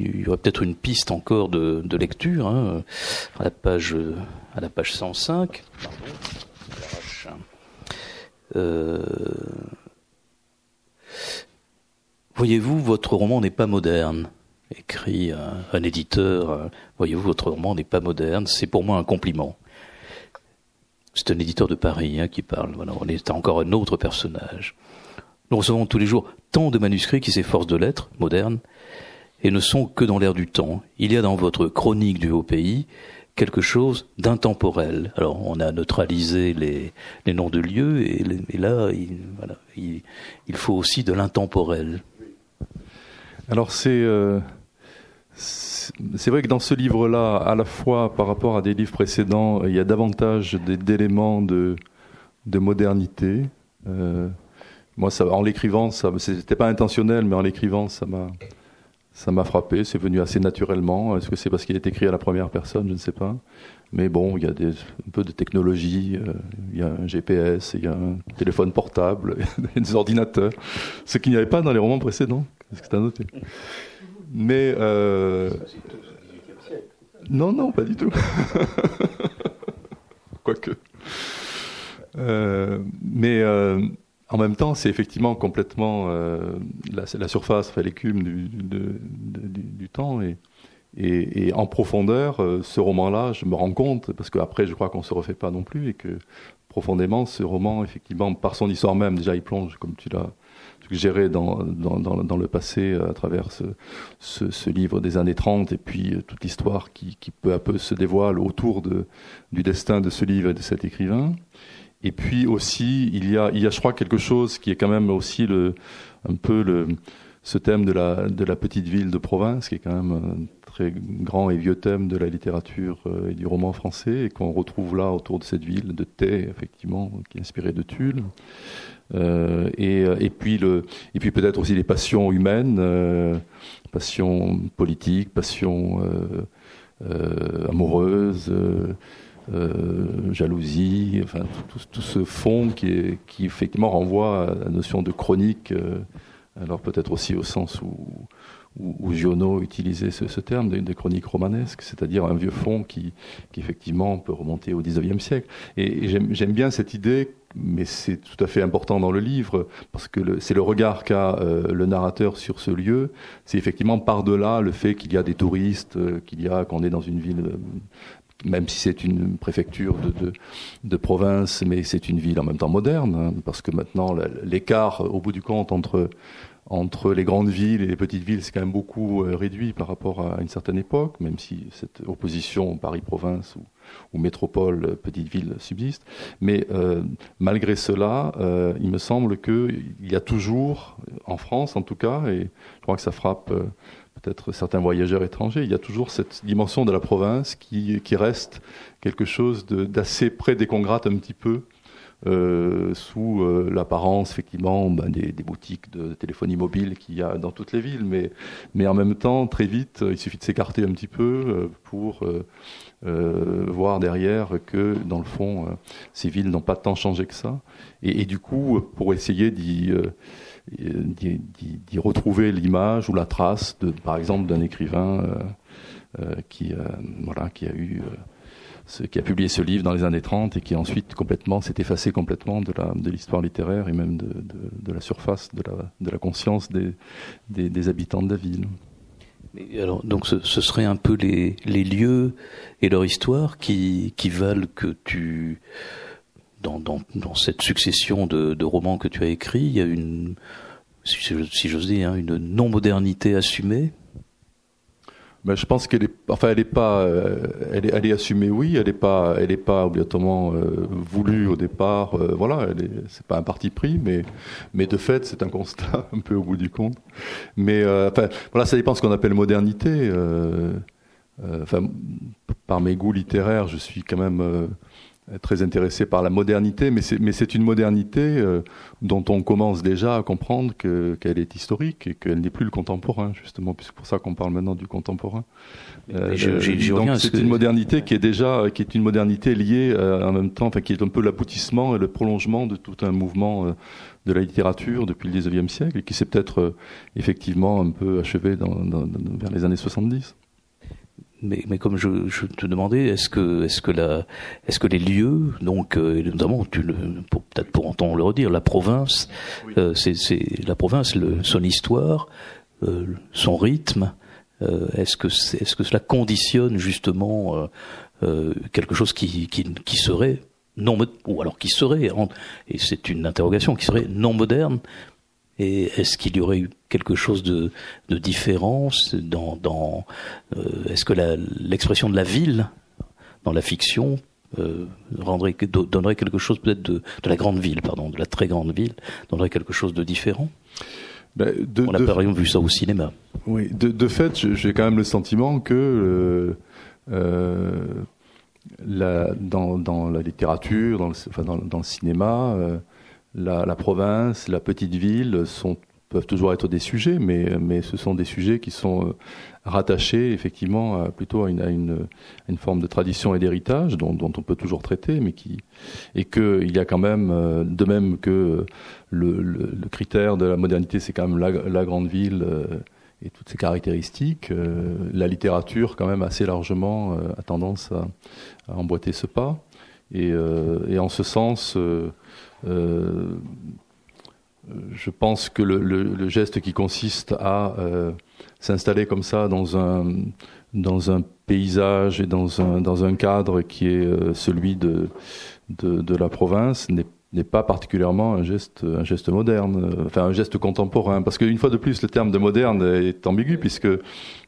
y, aurait peut-être une piste encore de, lecture hein, à la page à la page 105. Euh, voyez-vous, votre roman n'est pas moderne, écrit un, un éditeur. Voyez-vous, votre roman n'est pas moderne. C'est pour moi un compliment. C'est un éditeur de Paris hein, qui parle. Voilà, on est encore un autre personnage. Nous recevons tous les jours tant de manuscrits qui s'efforcent de l'être, modernes, et ne sont que dans l'air du temps. Il y a dans votre chronique du haut pays quelque chose d'intemporel. Alors, on a neutralisé les, noms de lieux, et, là, il, faut aussi de l'intemporel. Alors, c'est. Euh, c'est vrai que dans ce livre-là, à la fois par rapport à des livres précédents, il y a davantage d'éléments de, de modernité. Euh, moi, en l'écrivant, ça, c'était pas intentionnel, mais en l'écrivant, ça m'a, ça m'a frappé. C'est venu assez naturellement. Est-ce que c'est parce qu'il est écrit à la première personne? Je ne sais pas. Mais bon, il y a des, un peu de technologie. Euh, il y a un GPS, il y a un téléphone portable, [laughs] des ordinateurs. Ce qu'il n'y avait pas dans les romans précédents. Est-ce que tu as noté Mais euh, non, non, pas du tout. [laughs] Quoique. Euh, mais euh, en même temps, c'est effectivement complètement euh, la, la, surface, enfin, l'écume du, du, temps. Et, et, en profondeur, ce roman-là, je me rends compte, parce qu'après, je crois qu'on ne se refait pas non plus, et que profondément, ce roman, effectivement, par son histoire même, déjà, il plonge, comme tu l'as suggéré, dans, dans, dans, le passé à travers ce, ce, livre des années 30, et puis toute l'histoire qui, qui, peu à peu se dévoile autour de, du destin de ce livre et de cet écrivain. Et puis aussi, il y a, il y a, je crois, quelque chose qui est quand même aussi le, un peu le, ce thème de la, de la petite ville de province, qui est quand même un très grand et vieux thème de la littérature euh, et du roman français, et qu'on retrouve là autour de cette ville de Thé, effectivement, qui est inspirée de Tulle. Euh, et, et, puis le, et puis peut-être aussi les passions humaines, euh, passions politiques, passions euh, euh amoureuses. Euh, jalousie, enfin tout, ce fond qui, est, qui effectivement renvoie à la notion de chronique, euh, alors peut-être aussi au sens où, où, Giono utilisait ce, terme de, chronique romanesque, c'est-à-dire un vieux fond qui, qui, effectivement peut remonter au XIXe siècle. Et, j'aime bien cette idée mais c'est tout à fait important dans le livre parce que c'est le regard qu'a euh, le narrateur sur ce lieu. C'est effectivement par-delà le fait qu'il y a des touristes, qu'il y a qu'on est dans une ville même si c'est une préfecture de, de, province, mais c'est une ville en même temps moderne, hein, parce que maintenant l'écart, au bout du compte, entre, entre les grandes villes et les petites villes, c'est quand même beaucoup euh, réduit par rapport à une certaine époque, même si cette opposition Paris-Province ou, ou métropole-petite ville subsiste. Mais euh, malgré cela, euh, il me semble qu'il y a toujours, en France en tout cas, et je crois que ça frappe peut-être certains voyageurs étrangers, il y a toujours cette dimension de la province qui, qui reste quelque chose d'assez près des congrates un petit peu, euh, sous euh, l'apparence effectivement ben, des, des, boutiques de téléphonie mobile qu'il y a dans toutes les villes, mais, mais en même temps, très vite, il suffit de s'écarter un petit peu euh, pour euh, voir derrière que, dans le fond, ces villes n'ont pas tant changé que ça. Et, et du coup, pour essayer d'y d'y retrouver l'image ou la trace, de, par exemple, d'un écrivain euh, euh, qui, voilà, qui a eu qui a publié ce livre dans les années 30 et qui ensuite complètement s'est effacé complètement de l'histoire littéraire et même de, la surface de la, conscience des, habitants de la ville. alors, donc ce, ce, serait un peu les, lieux et leur histoire qui, valent que tu dans, cette succession de, de, romans que tu as écrits, il y a une, si j'ose dire, hein, une non-modernité assumée ben, je pense qu'elle est, enfin, elle est pas, euh, elle, est, elle est assumée, oui, elle est pas, elle est pas obligatoirement euh, voulue au départ, euh, voilà, c'est pas un parti pris, mais, mais de fait, c'est un constat [laughs] un peu au bout du compte. Mais, enfin, voilà, ça dépend de ce qu'on appelle modernité. enfin, par mes goûts littéraires, je suis quand même très intéressé par la modernité, mais c'est une modernité euh, dont on commence déjà à comprendre qu'elle est historique et qu'elle n'est plus le contemporain, justement, puisque c'est pour ça qu'on parle maintenant du contemporain. Euh, c'est une modernité qui est déjà, qui est une modernité liée euh, en même temps, enfin qui est un peu l'aboutissement et le prolongement de tout un mouvement de la littérature depuis le 19e siècle et qui s'est peut-être effectivement un peu achevé dans, dans, vers les années 70 mais, mais comme je, je te demandais, est-ce que, est-ce que la, est-ce que les lieux, donc euh, notamment, peut-être pour entendre le redire, la province, euh, c'est, la province, le, son histoire, euh, son rythme. Euh, est-ce que, est-ce que cela conditionne justement euh, quelque chose qui, qui, qui serait non ou alors qui serait, et c'est une interrogation, qui serait non moderne, et est-ce qu'il y aurait eu quelque chose de, différence dans, euh, est-ce que l'expression de la ville dans la fiction rendrait, donnerait quelque chose peut-être de, de la grande ville, pardon, de la très grande ville, donnerait quelque chose de différent? Ben, de, On n'a pas rien vu ça au cinéma. Oui, de, de fait, j'ai quand même le sentiment que euh, la, dans, dans, la littérature, dans le, enfin, dans, dans le cinéma, euh, la, la, province, la petite ville sont, peuvent toujours être des sujets, mais, mais ce sont des sujets qui sont euh, rattachés effectivement à, plutôt à une, à une, une, forme de tradition et d'héritage dont, dont, on peut toujours traiter, mais qui et qu'il y a quand même, de même que le, le, le, critère de la modernité, c'est quand même la, la grande ville et toutes ces caractéristiques, euh, la littérature, quand même, assez largement euh, a tendance à, à, emboîter ce pas. Et, euh, et en ce sens, je pense que le, geste qui consiste à s'installer comme ça dans un, dans un paysage et dans un, dans un cadre qui est celui de, de, la province n'est pas particulièrement un geste, un geste moderne, euh, enfin un geste contemporain, parce qu'une fois de plus, le terme de moderne est ambigu, puisque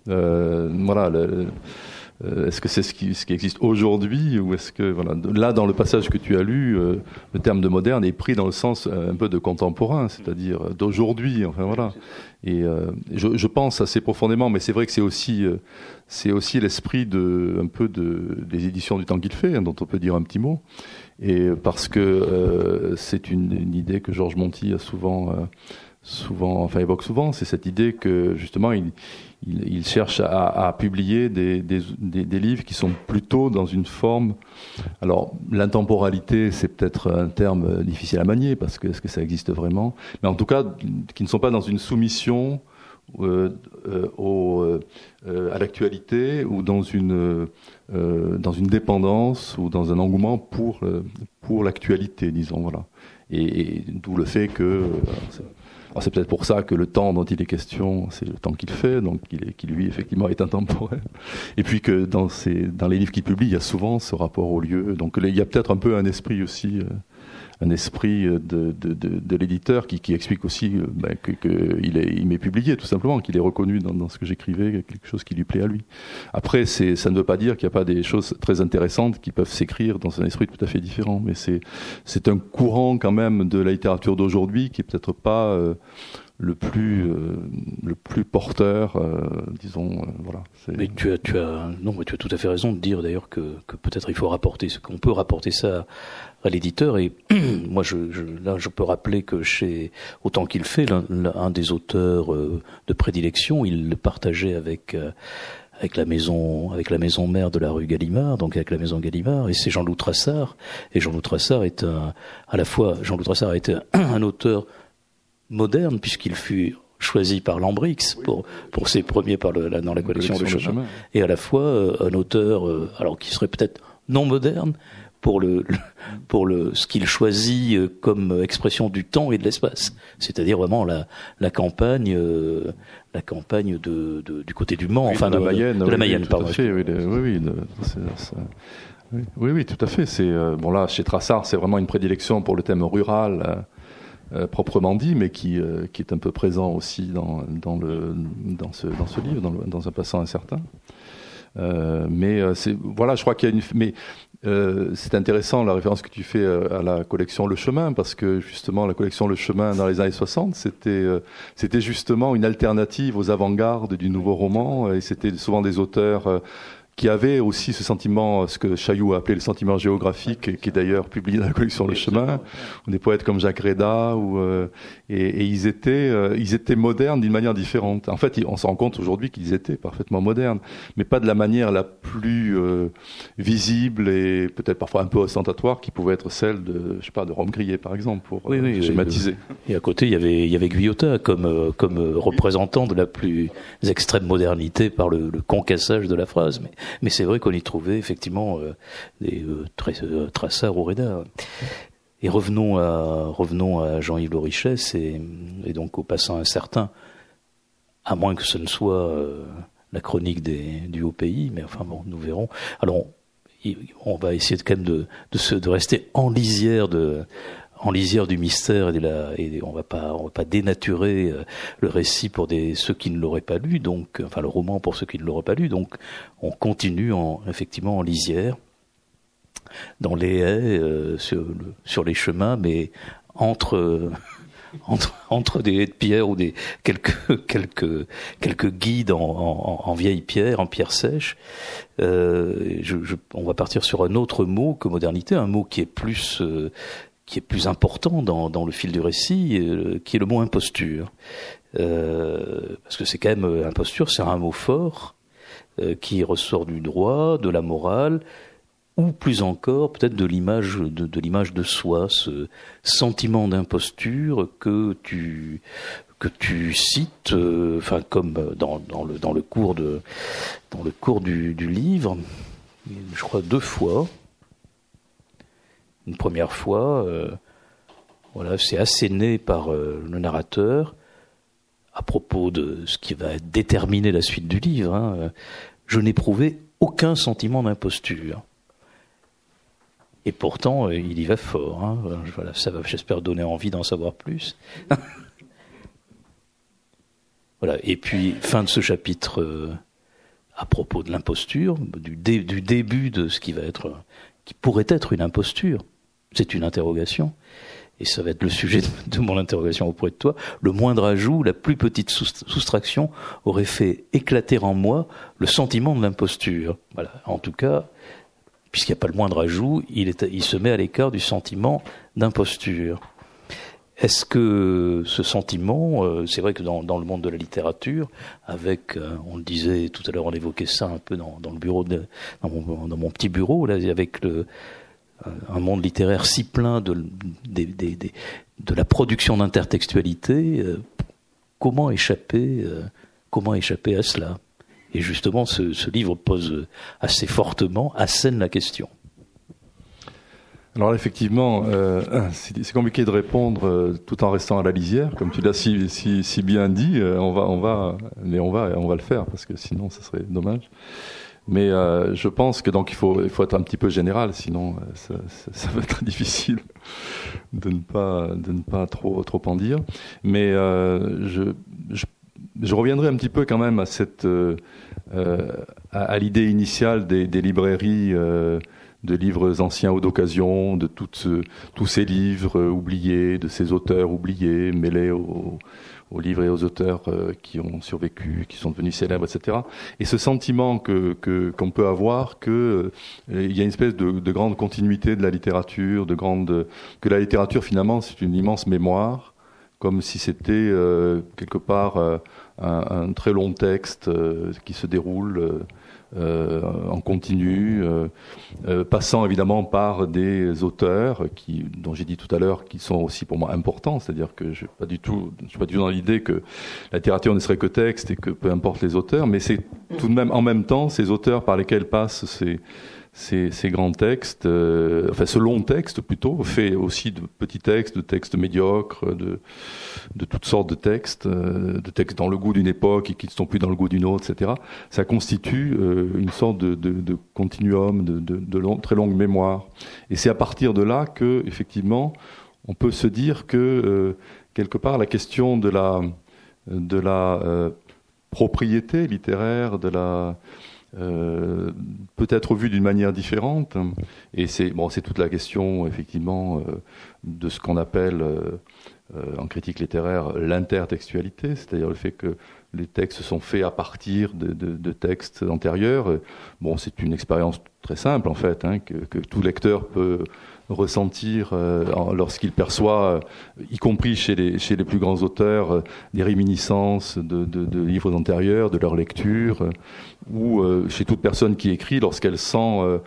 euh, voilà, euh, est-ce que c'est ce qui, existe aujourd'hui ou est-ce que voilà là dans le passage que tu as lu euh, le terme de moderne est pris dans le sens euh, un peu de contemporain c'est-à-dire d'aujourd'hui enfin voilà. Et je, pense assez profondément mais c'est vrai que c'est aussi c'est aussi l'esprit de un peu de des éditions du temps qu'il fait hein, dont on peut dire un petit mot. Et parce que c'est une, une, idée que Georges Monti a souvent souvent enfin évoque souvent c'est cette idée que justement il il, il cherche à, à publier des, des, des, des, livres qui sont plutôt dans une forme. Alors, l'intemporalité, c'est peut-être un terme difficile à manier parce que est-ce que ça existe vraiment? Mais en tout cas, qui ne sont pas dans une soumission euh, euh, au, euh, à l'actualité ou dans une euh, dans une dépendance ou dans un engouement pour pour l'actualité, disons voilà. Et, et d'où le fait que c'est peut-être pour ça que le temps dont il est question, c'est le temps qu'il fait, donc il est, qui lui effectivement est intemporel. Et puis que dans, ces, dans les livres qu'il publie, il y a souvent ce rapport au lieu. Donc il y a peut-être un peu un esprit aussi euh, un esprit de, de, de, de l'éditeur qui, qui, explique aussi euh, ben, qu'il il m'est publié, tout simplement, qu'il est reconnu dans, dans ce que j'écrivais, quelque chose qui lui plaît à lui. Après, ça ne veut pas dire qu'il n'y a pas des choses très intéressantes qui peuvent s'écrire dans un esprit tout à fait différent, mais c'est un courant quand même de la littérature d'aujourd'hui qui est peut-être pas euh, le plus euh, le plus porteur euh, disons euh, voilà mais tu as tu as non mais tu as tout à fait raison de dire d'ailleurs que, que peut-être il faut rapporter qu'on peut rapporter ça à l'éditeur. Et [clears throat] moi je, je, là je peux rappeler que chez autant qu'il fait l'un, un des auteurs euh, de prédilection il le partageait avec euh, avec la maison avec la maison mère de la rue Gallimard donc avec la maison Gallimard. Et c'est Jean-Loup Trassard et Jean-Loup Trassard est un à la fois Jean-Loup Trassard a été [clears throat] un auteur moderne puisqu'il fut choisi par Lambrix pour pour ses premiers par le, dans la collection, de chemin, et à la fois euh, un auteur euh, alors qui serait peut-être non moderne pour le pour le ce qu'il choisit euh, comme expression du temps et de l'espace c'est-à-dire vraiment la la campagne euh, la campagne de, de, du côté du Mans oui, enfin de, la Mayenne de, la Mayenne oui, fait, oui, oui, oui, oui, tout à fait. C'est bon là chez Trassard, c'est vraiment une prédilection pour le thème rural. Euh, proprement dit, mais qui, euh, qui est un peu présent aussi dans, dans, le, dans, ce, dans ce livre, dans, dans un passant incertain. Euh, mais euh, voilà, je crois qu'il y a une. Mais c'est intéressant la référence que tu fais à la collection Le Chemin, parce que justement la collection Le Chemin dans les années 60, c'était c'était justement une alternative aux avant-gardes du nouveau roman, et c'était souvent des auteurs qui avait aussi ce sentiment, ce que Chaillou a appelé le sentiment géographique, qui est d'ailleurs publié dans la collection Le Chemin, ou des poètes comme Jacques Reda, ou, euh, et, et, ils étaient, euh, ils étaient modernes d'une manière différente. En fait, on se rend compte aujourd'hui qu'ils étaient parfaitement modernes, mais pas de la manière la plus euh, visible et peut-être parfois un peu ostentatoire qui pouvait être celle de, je sais pas, de Rome Grillé, par exemple, pour oui, oui, schématiser. Et à côté, il y avait, il y avait Guyota comme, euh, comme représentant de la plus extrême modernité par le, le concassage de la phrase. Mais mais c'est vrai qu'on y trouvait effectivement euh, des euh, euh, traçards au Reda. Et revenons à, revenons à Jean-Yves Lorichès et, et, donc au passant incertain, à moins que ce ne soit euh, la chronique des, du haut pays, mais enfin bon, nous verrons. Alors, on, on va essayer de, quand même de, de, se, de rester en lisière de, en lisière du mystère et, de la, et on va pas on va pas dénaturer euh, le récit pour des ceux qui ne l'auraient pas lu donc enfin le roman pour ceux qui ne l'auraient pas lu donc on continue en effectivement en lisière dans les haies, sur, sur, les chemins, mais entre [laughs] entre, entre des haies de pierre ou des quelques [laughs] quelques quelques guides en, en, en vieille pierre, en pierre sèche. Euh, je, je, on va partir sur un autre mot que modernité, un mot qui est plus euh, qui est plus important dans, dans le fil du récit, euh, qui est le mot imposture. Euh, parce que c'est quand même euh, imposture, c'est un mot fort qui ressort du droit, de la morale, ou plus encore peut-être de l'image de, de l'image de soi, ce sentiment d'imposture que tu que tu cites, enfin comme dans, dans, le dans le cours de dans le cours du, du livre, je crois deux fois. Une première fois, euh, voilà, c'est asséné par euh, le narrateur à propos de ce qui va déterminer la suite du livre. Hein, je n'éprouvais aucun sentiment d'imposture. Et pourtant, euh, il y va fort. Hein. Voilà, ça va, j'espère, donner envie d'en savoir plus. [laughs] Et puis, fin de ce chapitre euh, à propos de l'imposture, du, du, début de ce qui va être, qui pourrait être une imposture. C'est une interrogation. Et ça va être le sujet de, mon interrogation auprès de toi. Le moindre ajout, la plus petite soustraction aurait fait éclater en moi le sentiment de l'imposture. Voilà. En tout cas, puisqu'il n'y a pas le moindre ajout, il, se met à l'écart du sentiment d'imposture. Est-ce que ce sentiment, euh, c'est vrai que dans, le monde de la littérature, avec, euh, on le disait tout à l'heure, on évoquait ça un peu dans, le bureau, mon, dans, mon, petit bureau, là, avec le, un monde littéraire si plein de, la production d'intertextualité, euh, comment échapper, comment échapper à cela? Et justement, ce, livre pose assez fortement, assène la question. Alors effectivement, euh, [coughs] c'est compliqué de répondre euh, tout en restant à la lisière, comme tu l'as si, bien dit. Euh, on va, on va, mais on va, on va le faire parce que sinon, ce serait dommage. Mais euh, je pense que donc il faut, il faut être un petit peu général, sinon euh, ça, ça, ça, va être [laughs] difficile de ne pas, de ne pas trop, trop en dire. Mais euh, je, je je reviendrai un petit peu quand même à cette euh, euh à, à l'idée initiale des, des librairies euh, de livres anciens ou d'occasion, de toutes, tous ces livres oubliés, de ces auteurs oubliés, mêlés aux, aux livres et aux auteurs euh, qui ont survécu, qui sont devenus célèbres, etc. Et ce sentiment que qu'on peut avoir que euh, il y a une espèce de, de, grande continuité de la littérature, de grande que la littérature finalement c'est une immense mémoire, comme si c'était euh, quelque part un, un, très long texte qui se déroule euh, en continu, euh, euh, passant évidemment par des auteurs qui, dont j'ai dit tout à l'heure, qui sont aussi pour moi importants. C'est-à-dire que je pas du tout, je suis pas du tout dans l'idée que la littérature ne serait que texte et que peu importe les auteurs, mais c'est tout de même en même temps ces auteurs par lesquels passent ces ces, ces, grands textes, euh, enfin ce long texte plutôt, fait aussi de petits textes, de textes médiocres, de, de toutes sortes de textes, euh, de textes dans le goût d'une époque et qui ne sont plus dans le goût d'une autre, etc. Ça constitue euh, une sorte de, de, de continuum, de, de, long, très longue mémoire. Et c'est à partir de là que, effectivement, on peut se dire que euh, quelque part la question de la, de la euh, propriété littéraire, de la euh, peut-être vu d'une manière différente. Et c'est bon, c'est toute la question effectivement euh, de ce qu'on appelle euh, en critique littéraire l'intertextualité, c'est-à-dire le fait que les textes sont faits à partir de, textes antérieurs. Bon, c'est une expérience très simple en fait, hein, que, tout lecteur peut ressentir euh, lorsqu'il perçoit, euh, y compris chez les, plus grands auteurs, euh, des réminiscences de, livres antérieurs, de leur lecture, ou chez toute personne qui écrit lorsqu'elle sent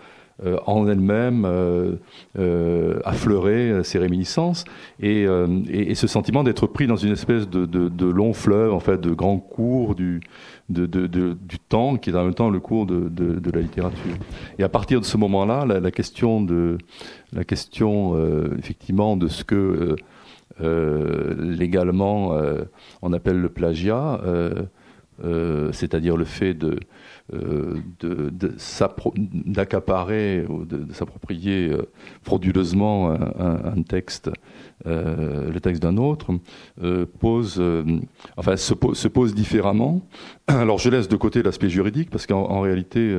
euh, en elle-même euh, euh, affleurer ces réminiscences et, et, et ce sentiment d'être pris dans une espèce de, de, de, long fleuve, en fait, de grand cours du, de, du temps qui est en même temps le cours de, la littérature. Et à partir de ce moment-là, la, la, question de la question euh, effectivement de ce que euh, légalement euh, on appelle le plagiat, c'est-à-dire le fait de d'accaparer ou de, s'approprier frauduleusement un, texte, le texte d'un autre, pose, enfin, se, se, pose différemment. [clears throat] Alors je laisse de côté l'aspect juridique parce qu'en réalité,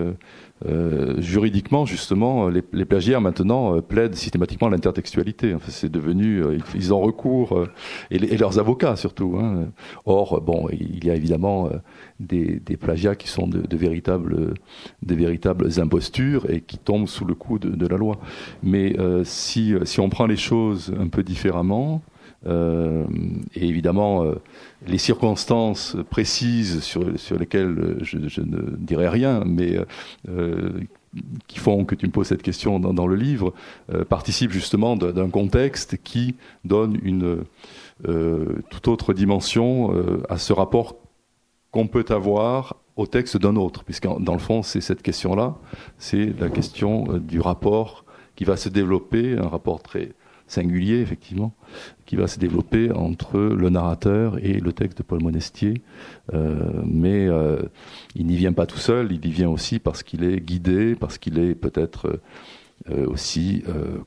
euh, juridiquement, justement, les, les plagiaires maintenant euh, plaident systématiquement l'intertextualité. C'est devenu, euh, ils ont recours et, leurs avocats surtout. Hein. Or, bon, il y a évidemment des, plagiats qui sont de, véritables, véritables impostures et qui tombent sous le coup de, de la loi. Mais si, si on prend les choses un peu différemment, euh, et évidemment, euh, les circonstances précises sur, lesquelles je, je, ne dirai rien, mais euh, qui font que tu me poses cette question dans, dans le livre, participent justement d'un contexte qui donne une toute autre dimension à ce rapport qu'on peut avoir au texte d'un autre, puisque dans le fond, c'est cette question-là, c'est la question du rapport qui va se développer, un rapport très singulier, effectivement, qui va se développer entre le narrateur et le texte de Paul Monestier. Euh, mais euh, il n'y vient pas tout seul, il y vient aussi parce qu'il est guidé, parce qu'il est peut-être euh, aussi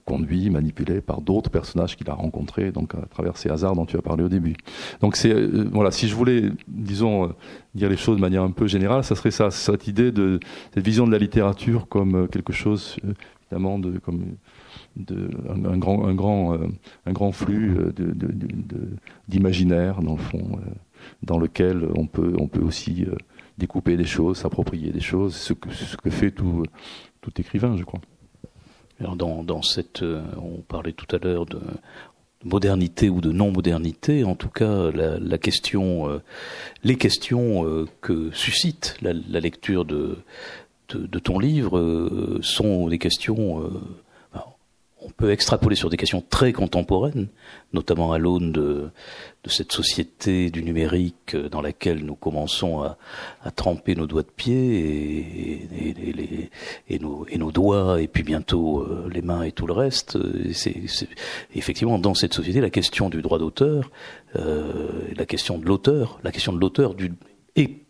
conduit, manipulé par d'autres personnages qu'il a rencontrés, donc à travers ces hasards dont tu as parlé au début. Donc c'est voilà, si je voulais, disons, dire les choses de manière un peu générale, ça serait ça, cette idée de cette vision de la littérature comme quelque chose, évidemment, de comme un, grand, un, grand, euh, un grand flux euh, d'imaginaire, dans le fond, euh, dans lequel on peut, on peut aussi découper des choses, s'approprier des choses, ce que, fait tout, tout écrivain, je crois. Alors dans, dans cette, on parlait tout à l'heure de modernité ou de non-modernité, en tout cas la, question, les questions que suscite la, lecture de, de, ton livre sont des questions on peut extrapoler sur des questions très contemporaines, notamment à l'aune de, cette société du numérique dans laquelle nous commençons à, tremper nos doigts de pied et, nos, doigts et puis bientôt euh, les mains et tout le reste. C'est, effectivement dans cette société la question du droit d'auteur, euh, la question de l'auteur, la question de l'auteur du et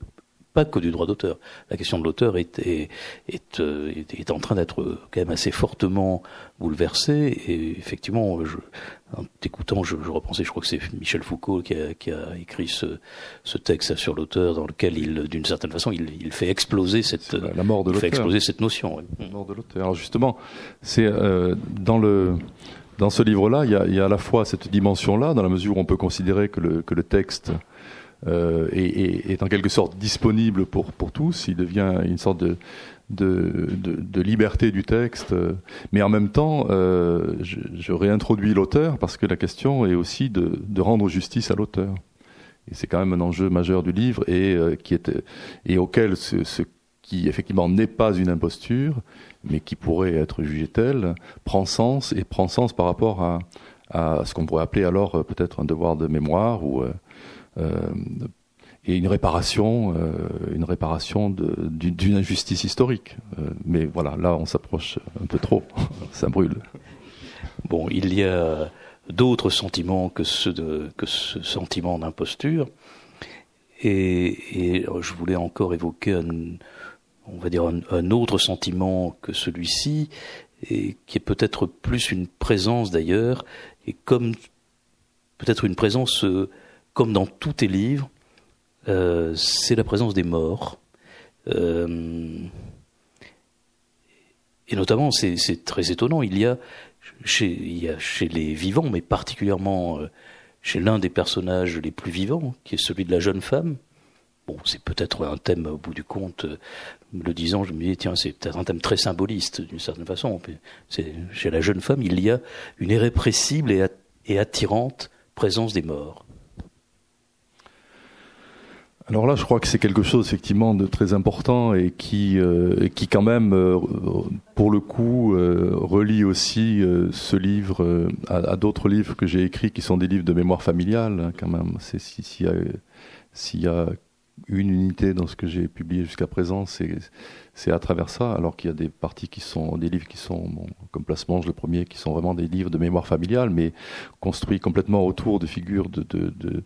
pas que du droit d'auteur. La question de l'auteur est, est, est, euh, est, en train d'être quand même assez fortement bouleversée. Et effectivement, je, en t'écoutant, je, je, repensais, je crois que c'est Michel Foucault qui a, qui a écrit ce, ce, texte sur l'auteur dans lequel il, d'une certaine façon, il, il, fait exploser cette, la mort de fait exploser cette notion. La mort de l'auteur. Alors justement, c'est euh, dans le dans ce livre-là, il y, a, il y a à la fois cette dimension-là, dans la mesure où on peut considérer que le, que le texte euh, est, est, en quelque sorte disponible pour, pour tous. Il devient une sorte de, de, de, de liberté du texte. Mais en même temps, euh, je, je, réintroduis l'auteur parce que la question est aussi de, de rendre justice à l'auteur. Et c'est quand même un enjeu majeur du livre et, euh, qui est, et auquel ce, ce qui effectivement n'est pas une imposture, mais qui pourrait être jugé tel, prend sens et prend sens par rapport à, à ce qu'on pourrait appeler alors euh, peut-être un devoir de mémoire ou euh, et une réparation, euh, une réparation d'une injustice historique. Euh, mais voilà, là, on s'approche un peu trop, [laughs] ça brûle. Bon, il y a d'autres sentiments que, ceux que ce sentiment d'imposture. Et, je voulais encore évoquer un, on va dire un autre sentiment que celui-ci, et qui est peut-être plus une présence d'ailleurs, et comme peut-être une présence comme dans tous tes livres, euh, c'est la présence des morts. Euh, et notamment, c'est très étonnant, il y, a chez, les vivants, mais particulièrement euh, chez l'un des personnages les plus vivants, qui est celui de la jeune femme. Bon, c'est peut-être un thème, au bout du compte, le disant, je me dis, tiens, c'est peut-être un thème très symboliste, d'une certaine façon. Chez la jeune femme, il y a une irrépressible et attirante présence des morts. Alors là, je crois que c'est quelque chose effectivement de très important et qui, euh, qui quand même, euh, pour le coup, euh, relie aussi ce livre à, d'autres livres que j'ai écrits qui sont des livres de mémoire familiale. Hein, quand même, c'est s'il y a s'il y a une unité dans ce que j'ai publié jusqu'à présent, c'est c'est à travers ça, alors qu'il y a des parties qui sont des livres qui sont, bon, comme Placement, le premier, qui sont vraiment des livres de mémoire familiale, mais construits complètement autour de figures de, de,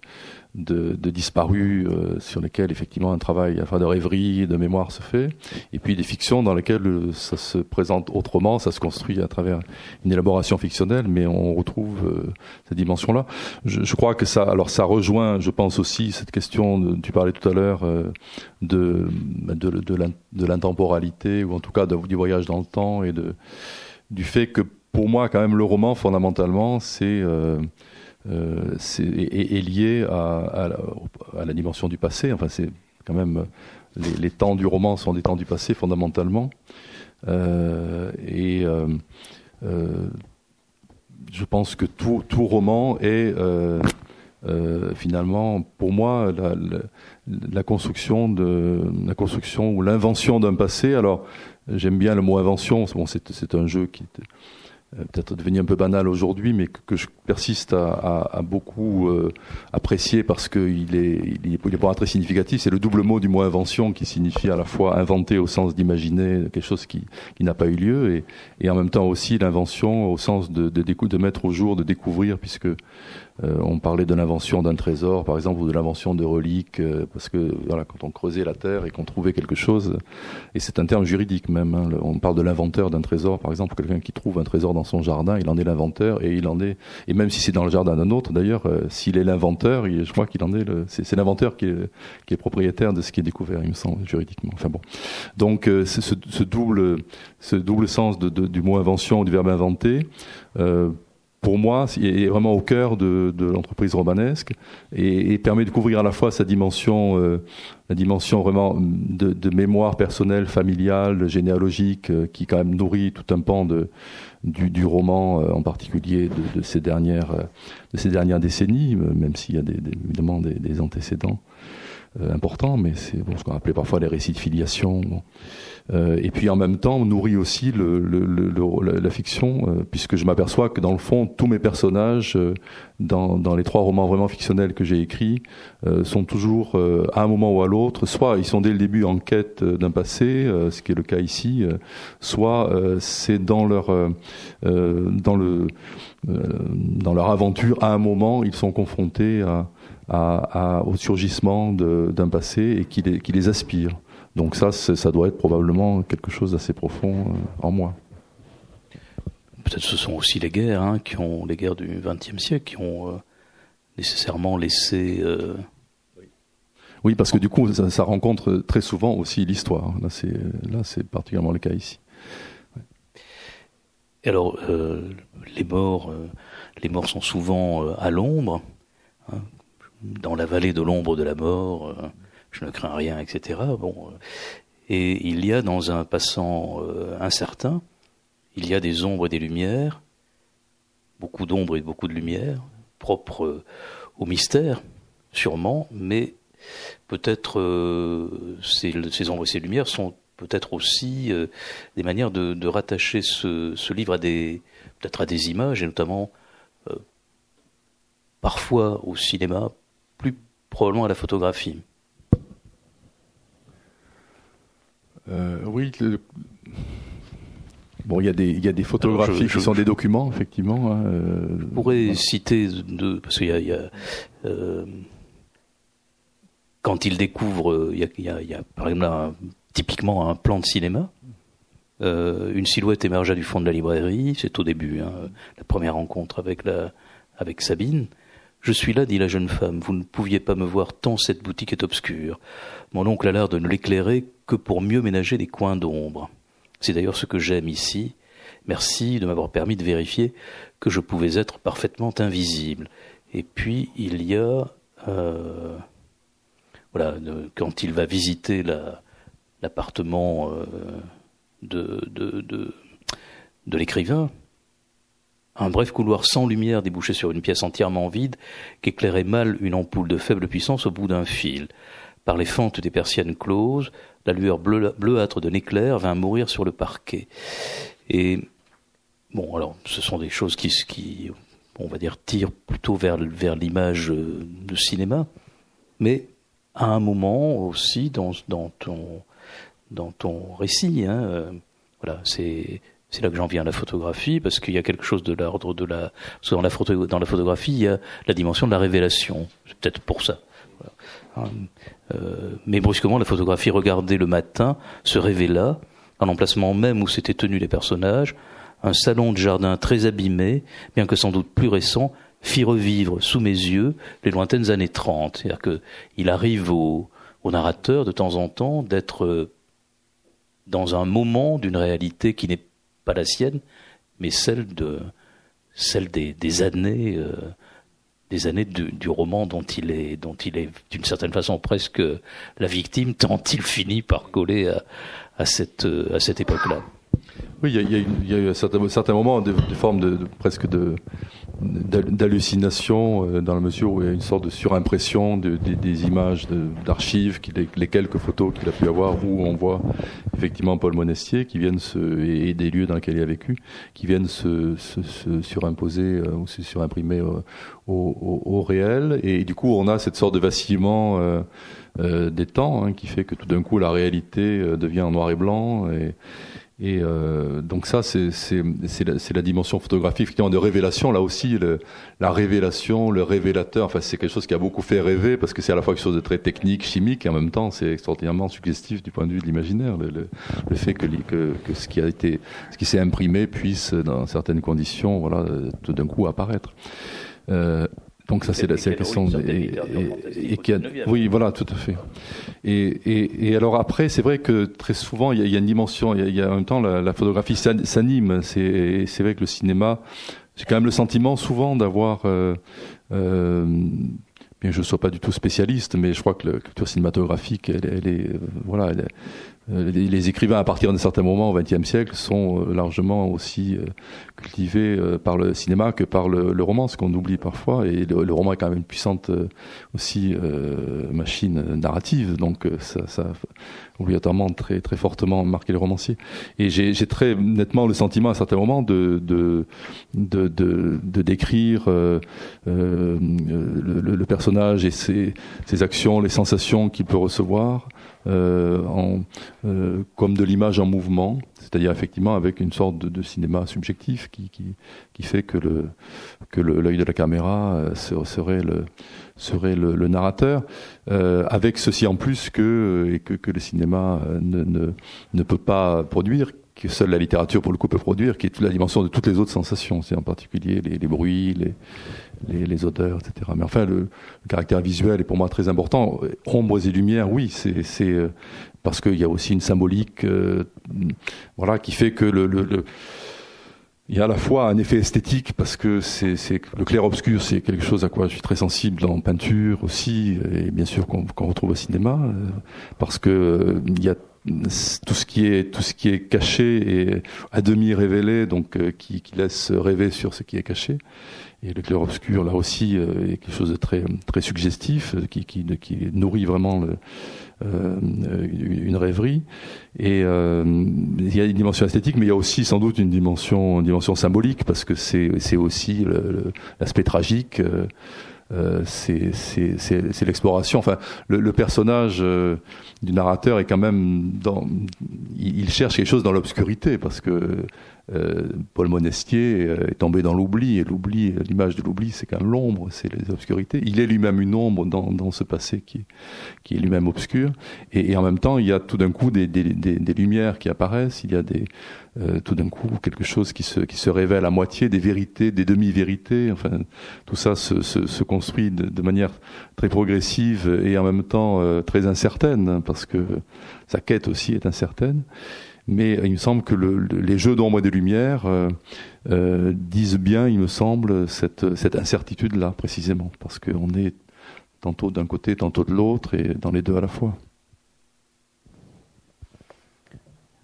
de, disparus euh, sur lesquels effectivement un travail enfin de rêverie de mémoire se fait et puis des fictions dans lesquelles euh, ça se présente autrement ça se construit à travers une élaboration fictionnelle mais on retrouve euh, cette dimension là je, crois que ça alors ça rejoint je pense aussi cette question tu parlais tout à l'heure euh, de de, de l'intemporalité ou en tout cas du voyage dans le temps et du fait que pour moi quand même le roman fondamentalement c'est euh, est, est, lié à, la, dimension du passé. Enfin, c'est quand même les, temps du roman sont des temps du passé fondamentalement. Euh, et euh, euh, je pense que tout, tout roman est euh, euh, finalement, pour moi, la, la, construction de la construction ou l'invention d'un passé. Alors, j'aime bien le mot invention. Bon, c'est un jeu qui euh, peut-être devenu un peu banal aujourd'hui, mais que, je persiste à, à, à beaucoup euh, apprécier parce qu'il est, il est, est pas très significatif. C'est le double mot du mot invention qui signifie à la fois inventer au sens d'imaginer quelque chose qui, qui n'a pas eu lieu et, et, en même temps aussi l'invention au sens de, de, de, mettre au jour, de découvrir, puisque on parlait de l'invention d'un trésor, par exemple, ou de l'invention de reliques, euh, parce que voilà, quand on creusait la terre et qu'on trouvait quelque chose, et c'est un terme juridique même, hein, on parle de l'inventeur d'un trésor, par exemple, quelqu'un qui trouve un trésor dans son jardin, il en est l'inventeur, et il en est, et même si c'est dans le jardin d'un autre, d'ailleurs, euh, s'il est l'inventeur, je crois qu'il en est c'est l'inventeur qui est, qui est propriétaire de ce qui est découvert, il me semble, juridiquement. Enfin bon, donc euh, ce, ce, double, ce double sens de, de, du mot invention ou du verbe inventer. Euh, pour moi, est vraiment au cœur de, de l'entreprise romanesque et, et, permet de couvrir à la fois sa dimension, euh, la dimension vraiment de, de, mémoire personnelle, familiale, généalogique, euh, qui quand même nourrit tout un pan de, du, du roman, euh, en particulier de, de, ces dernières, euh, de ces dernières décennies, euh, même s'il y a des, des, évidemment des, des antécédents importants, mais c'est bon, ce qu'on appelait parfois les récits de filiation. Bon. Euh, et puis en même temps on nourrit aussi le, le, le, la fiction, euh, puisque je m'aperçois que dans le fond tous mes personnages, euh, dans, dans, les trois romans vraiment fictionnels que j'ai écrits, euh, sont toujours euh, à un moment ou à l'autre, soit ils sont dès le début en quête d'un passé, ce qui est le cas ici, soit c'est dans leur dans le dans leur aventure à un moment ils sont confrontés à, à, à au surgissement d'un passé et qui les, qui les aspire. Donc ça, ça doit être probablement quelque chose d'assez profond euh, en moi. Peut-être ce sont aussi les guerres, hein, qui ont les guerres du XXe siècle, qui ont euh, nécessairement laissé. Euh... Oui, parce que du coup, ça, ça rencontre très souvent aussi l'histoire. Là, c'est là, c'est particulièrement le cas ici. Ouais. Et alors, euh, les morts, euh, les morts sont souvent euh, à l'ombre, hein, dans la vallée de l'ombre de la mort je ne crains rien, etc. Bon, euh, et il y a dans un passant euh, incertain, il y a des ombres et des lumières, beaucoup d'ombres et beaucoup de lumières, propres euh, au mystère, sûrement, mais peut-être euh, ces, ombres et ces lumières sont peut-être aussi euh, des manières de, rattacher ce, ce, livre à des peut-être à des images et notamment euh, parfois au cinéma, probablement à la photographie. Euh, oui. Le... Bon, il y a des, y a des photographies Alors, je, je, qui sont je, des documents, effectivement. Hein, euh, je pourrais voilà. citer de, parce qu'il y a, il y a euh, quand il découvre, il y a, y y par exemple un, typiquement un plan de cinéma. Une silhouette émergea du fond de la librairie. C'est au début, hein, la première rencontre avec la, avec Sabine. Je suis là, dit la jeune femme. Vous ne pouviez pas me voir tant cette boutique est obscure. Mon oncle a l'air de ne l'éclairer que pour mieux ménager des coins d'ombre. C'est d'ailleurs ce que j'aime ici. Merci de m'avoir permis de vérifier que je pouvais être parfaitement invisible. Et puis il y a, euh, voilà, quand il va visiter l'appartement la, euh, de, de, de l'écrivain, un bref couloir sans lumière débouchait sur une pièce entièrement vide qu'éclairait mal une ampoule de faible puissance au bout d'un fil. Par les fentes des persiennes closes, la lueur bleu, bleuâtre d'un éclair vint mourir sur le parquet. Et bon, alors, ce sont des choses qui, qui on va dire, tirent plutôt vers, l'image euh, de cinéma, mais à un moment aussi dans, dans ton dans ton récit, hein, euh, voilà, c'est c'est là que j'en viens à la photographie, parce qu'il y a quelque chose de l'ordre de la... Dans la, photographie, il y a la dimension de la révélation. C'est peut-être pour ça. Euh, mais brusquement, la photographie regardée le matin se révéla, à l'emplacement même où s'étaient tenus les personnages, un salon de jardin très abîmé, bien que sans doute plus récent, fit revivre sous mes yeux les lointaines années 30. C'est-à-dire qu'il arrive au, au narrateur de temps en temps d'être euh, dans un moment d'une réalité qui n'est pas la sienne, mais celle de celle des, années euh, des années du, du, roman dont il est dont il est d'une certaine façon presque la victime tant il finit par coller à, à cette époque-là. Oui, il y a, y a eu à certains, moments des, formes de, de, presque de d'hallucination euh, dans la mesure où il y a une sorte de surimpression de, de, des images d'archives, les, quelques photos qu'il a pu avoir où on voit effectivement Paul Monestier qui viennent se, et, des lieux dans lesquels il a vécu qui viennent se, se, se surimposer euh, ou se surimprimer au, au, au, réel. Et du coup on a cette sorte de vacillement euh, euh, des temps hein, qui fait que tout d'un coup la réalité euh, devient en noir et blanc et et euh, donc ça, c'est la, la, dimension photographique de révélation. Là aussi, le, la révélation, le révélateur, enfin, c'est quelque chose qui a beaucoup fait rêver parce que c'est à la fois quelque chose de très technique, chimique, et en même temps, c'est extraordinairement suggestif du point de vue de l'imaginaire. Le, le, le, fait que, que, que, ce qui a été, ce qui s'est imprimé puisse, dans certaines conditions, voilà, tout d'un coup apparaître. Euh, donc ça c'est la, la question et, et, a, oui voilà tout à fait. Et, et, et alors après c'est vrai que très souvent il y a, il y a une dimension il y a, il y a en même temps la, la photographie s'anime. C'est c'est vrai que le cinéma j'ai quand même le sentiment souvent d'avoir euh, euh, bien je ne sois pas du tout spécialiste mais je crois que la culture cinématographique elle, elle est euh, voilà elle, euh, les, écrivains à partir d'un certain moment au XXe siècle sont euh, largement aussi euh, cultivés par le cinéma que par le, roman, ce qu'on oublie parfois. Et le, roman est quand même une puissante aussi machine narrative, donc ça, ça obligatoirement très très fortement marqué les romanciers. Et j'ai très nettement le sentiment à certains moments de de de, de, décrire le, le, personnage et ses, ses actions, les sensations qu'il peut recevoir en, euh, comme de l'image en mouvement, c'est-à-dire effectivement avec une sorte de, cinéma subjectif qui, qui, qui, fait que le que l'œil de la caméra euh, serait le serait le, narrateur, euh, avec ceci en plus que et que, que le cinéma euh, ne, ne, ne peut pas produire, que seule la littérature pour le coup peut produire, qui est la dimension de toutes les autres sensations, c'est en particulier les, les bruits, les, les, les, odeurs, etc. Mais enfin, le, le, caractère visuel est pour moi très important. Ombres et lumières, oui, c'est euh, parce qu'il y a aussi une symbolique, euh, voilà, qui fait que le, le, le il y a à la fois un effet esthétique parce que c'est le clair-obscur, c'est quelque chose à quoi je suis très sensible en peinture aussi, et bien sûr qu'on qu retrouve au cinéma, euh, parce que euh, il y a tout ce qui est tout ce qui est caché et à demi révélé, donc qui, qui laisse rêver sur ce qui est caché. Et le clair-obscur, là aussi, euh, est quelque chose de très, très suggestif, euh, qui, qui, qui nourrit vraiment euh, une rêverie. Et il y a une dimension esthétique, mais il y a aussi sans doute une dimension, une dimension symbolique, parce que c'est aussi l'aspect tragique. Euh, c'est l'exploration. Enfin, le, personnage du narrateur est quand même dans. Il, il cherche quelque chose dans l'obscurité parce que Paul Monestier euh, est tombé dans l'oubli, et l'oubli, l'image de l'oubli, c'est quand même l'ombre, c'est les obscurités. Il est lui-même une ombre dans, dans ce passé qui, qui est lui-même obscur, et, et, en même temps, il y a tout d'un coup des, des, des, des, lumières qui apparaissent, il y a des, euh, tout d'un coup quelque chose qui se, qui se révèle à moitié, des vérités, des demi-vérités, enfin, tout ça se, se, se construit de, de, manière très progressive et en même temps euh, très incertaine, parce que sa quête aussi est incertaine mais il me semble que le, le, les jeux d'ombre et de lumière euh, euh, disent bien, il me semble, cette, cette incertitude-là, précisément, parce qu'on est tantôt d'un côté, tantôt de l'autre, et dans les deux à la fois.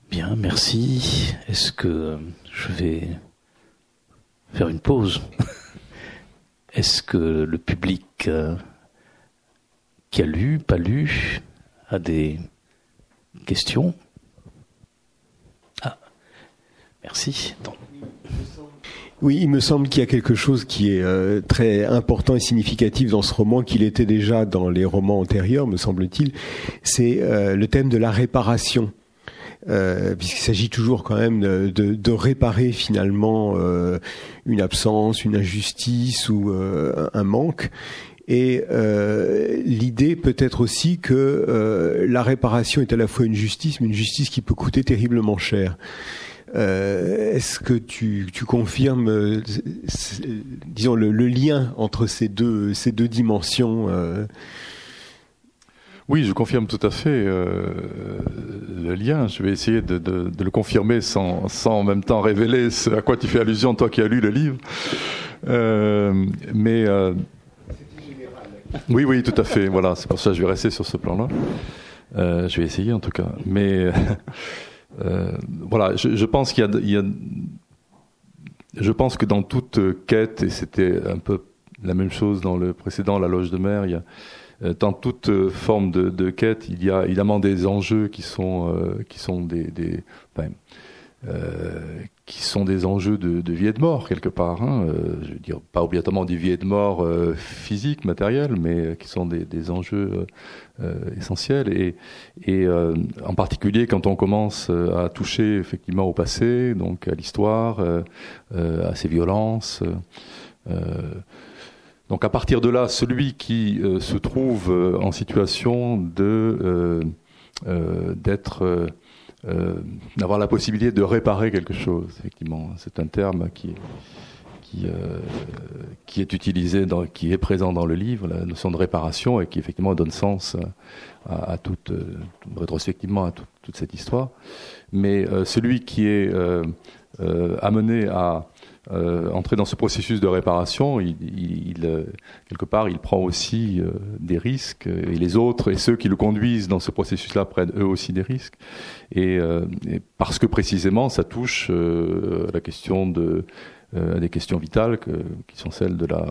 Bien, merci. Est-ce que je vais faire une pause? [laughs] Est-ce que le public euh, qui a lu, pas lu, a des questions? Merci. Oui, il me semble qu'il y a quelque chose qui est euh, très important et significatif dans ce roman, qu'il était déjà dans les romans antérieurs, me semble-t-il. C'est euh, le thème de la réparation. euh, puisqu'il s'agit toujours quand même de, de, réparer finalement euh, une absence, une injustice ou euh, un manque. Et l'idée peut être aussi que la réparation est à la fois une justice, mais une justice qui peut coûter terriblement cher. Est-ce que tu, confirmes, disons, le, lien entre ces deux, dimensions oui, je confirme tout à fait euh, le lien. Je vais essayer de, le confirmer sans, en même temps révéler à quoi tu fais allusion, toi qui as lu le livre. Euh, mais euh, oui, oui, tout à fait. Voilà, c'est pour ça que je vais rester sur ce plan-là. je vais essayer en tout cas. Mais voilà, je, pense qu'il y, y a, je pense que dans toute quête, et c'était un peu la même chose dans le précédent, la loge de mer, il y a euh, dans toute euh, forme de, de, quête, il y a évidemment des enjeux qui sont euh, qui sont des, des enfin, euh, qui sont des enjeux de, vie et de mort quelque part. Hein. je veux dire pas obligatoirement des vie et de mort euh, physiques, matérielles, mais qui sont des, des enjeux essentiels. Et, et en particulier quand on commence à toucher effectivement au passé, donc à l'histoire, à ses violences. Donc à partir de là, celui qui euh, se trouve euh, en situation de euh, d'être d'avoir la possibilité de réparer quelque chose, effectivement, c'est un terme qui qui, qui est utilisé, dans, qui est présent dans le livre, la notion de réparation, et qui effectivement donne sens à, toute, rétrospectivement à toute cette histoire. Mais celui qui est amené à euh, entrer dans ce processus de réparation, il, euh, quelque part, il prend aussi euh, des risques, et les autres et ceux qui le conduisent dans ce processus-là prennent eux aussi des risques, et, parce que précisément, ça touche à la question de des questions vitales qui sont celles de la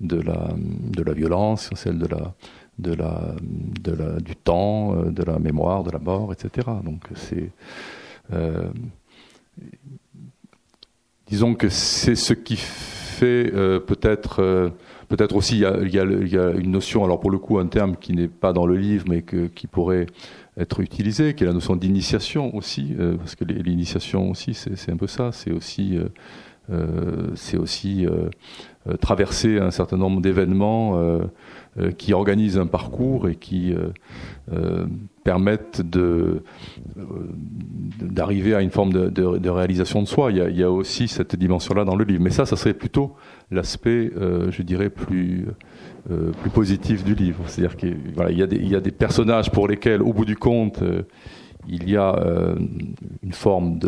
de la de la violence, celles de la, de la du temps, de la mémoire, de la mort, etc. Donc c'est disons que c'est ce qui fait euh, peut-être euh, peut-être aussi il y, a, y y, a, une notion alors pour le coup un terme qui n'est pas dans le livre mais que, qui pourrait être utilisé qui est la notion d'initiation aussi euh, parce que l'initiation aussi c'est un peu ça. C'est aussi c'est aussi traverser un certain nombre d'événements qui organisent un parcours et qui permettent de d'arriver à une forme de, réalisation de soi. Il y, a, aussi cette dimension-là dans le livre. Mais ça, ça serait plutôt l'aspect, euh, je dirais, plus euh, positif du livre. C'est-à-dire qu'il y, a des, personnages pour lesquels, au bout du compte, euh, il y a euh, une forme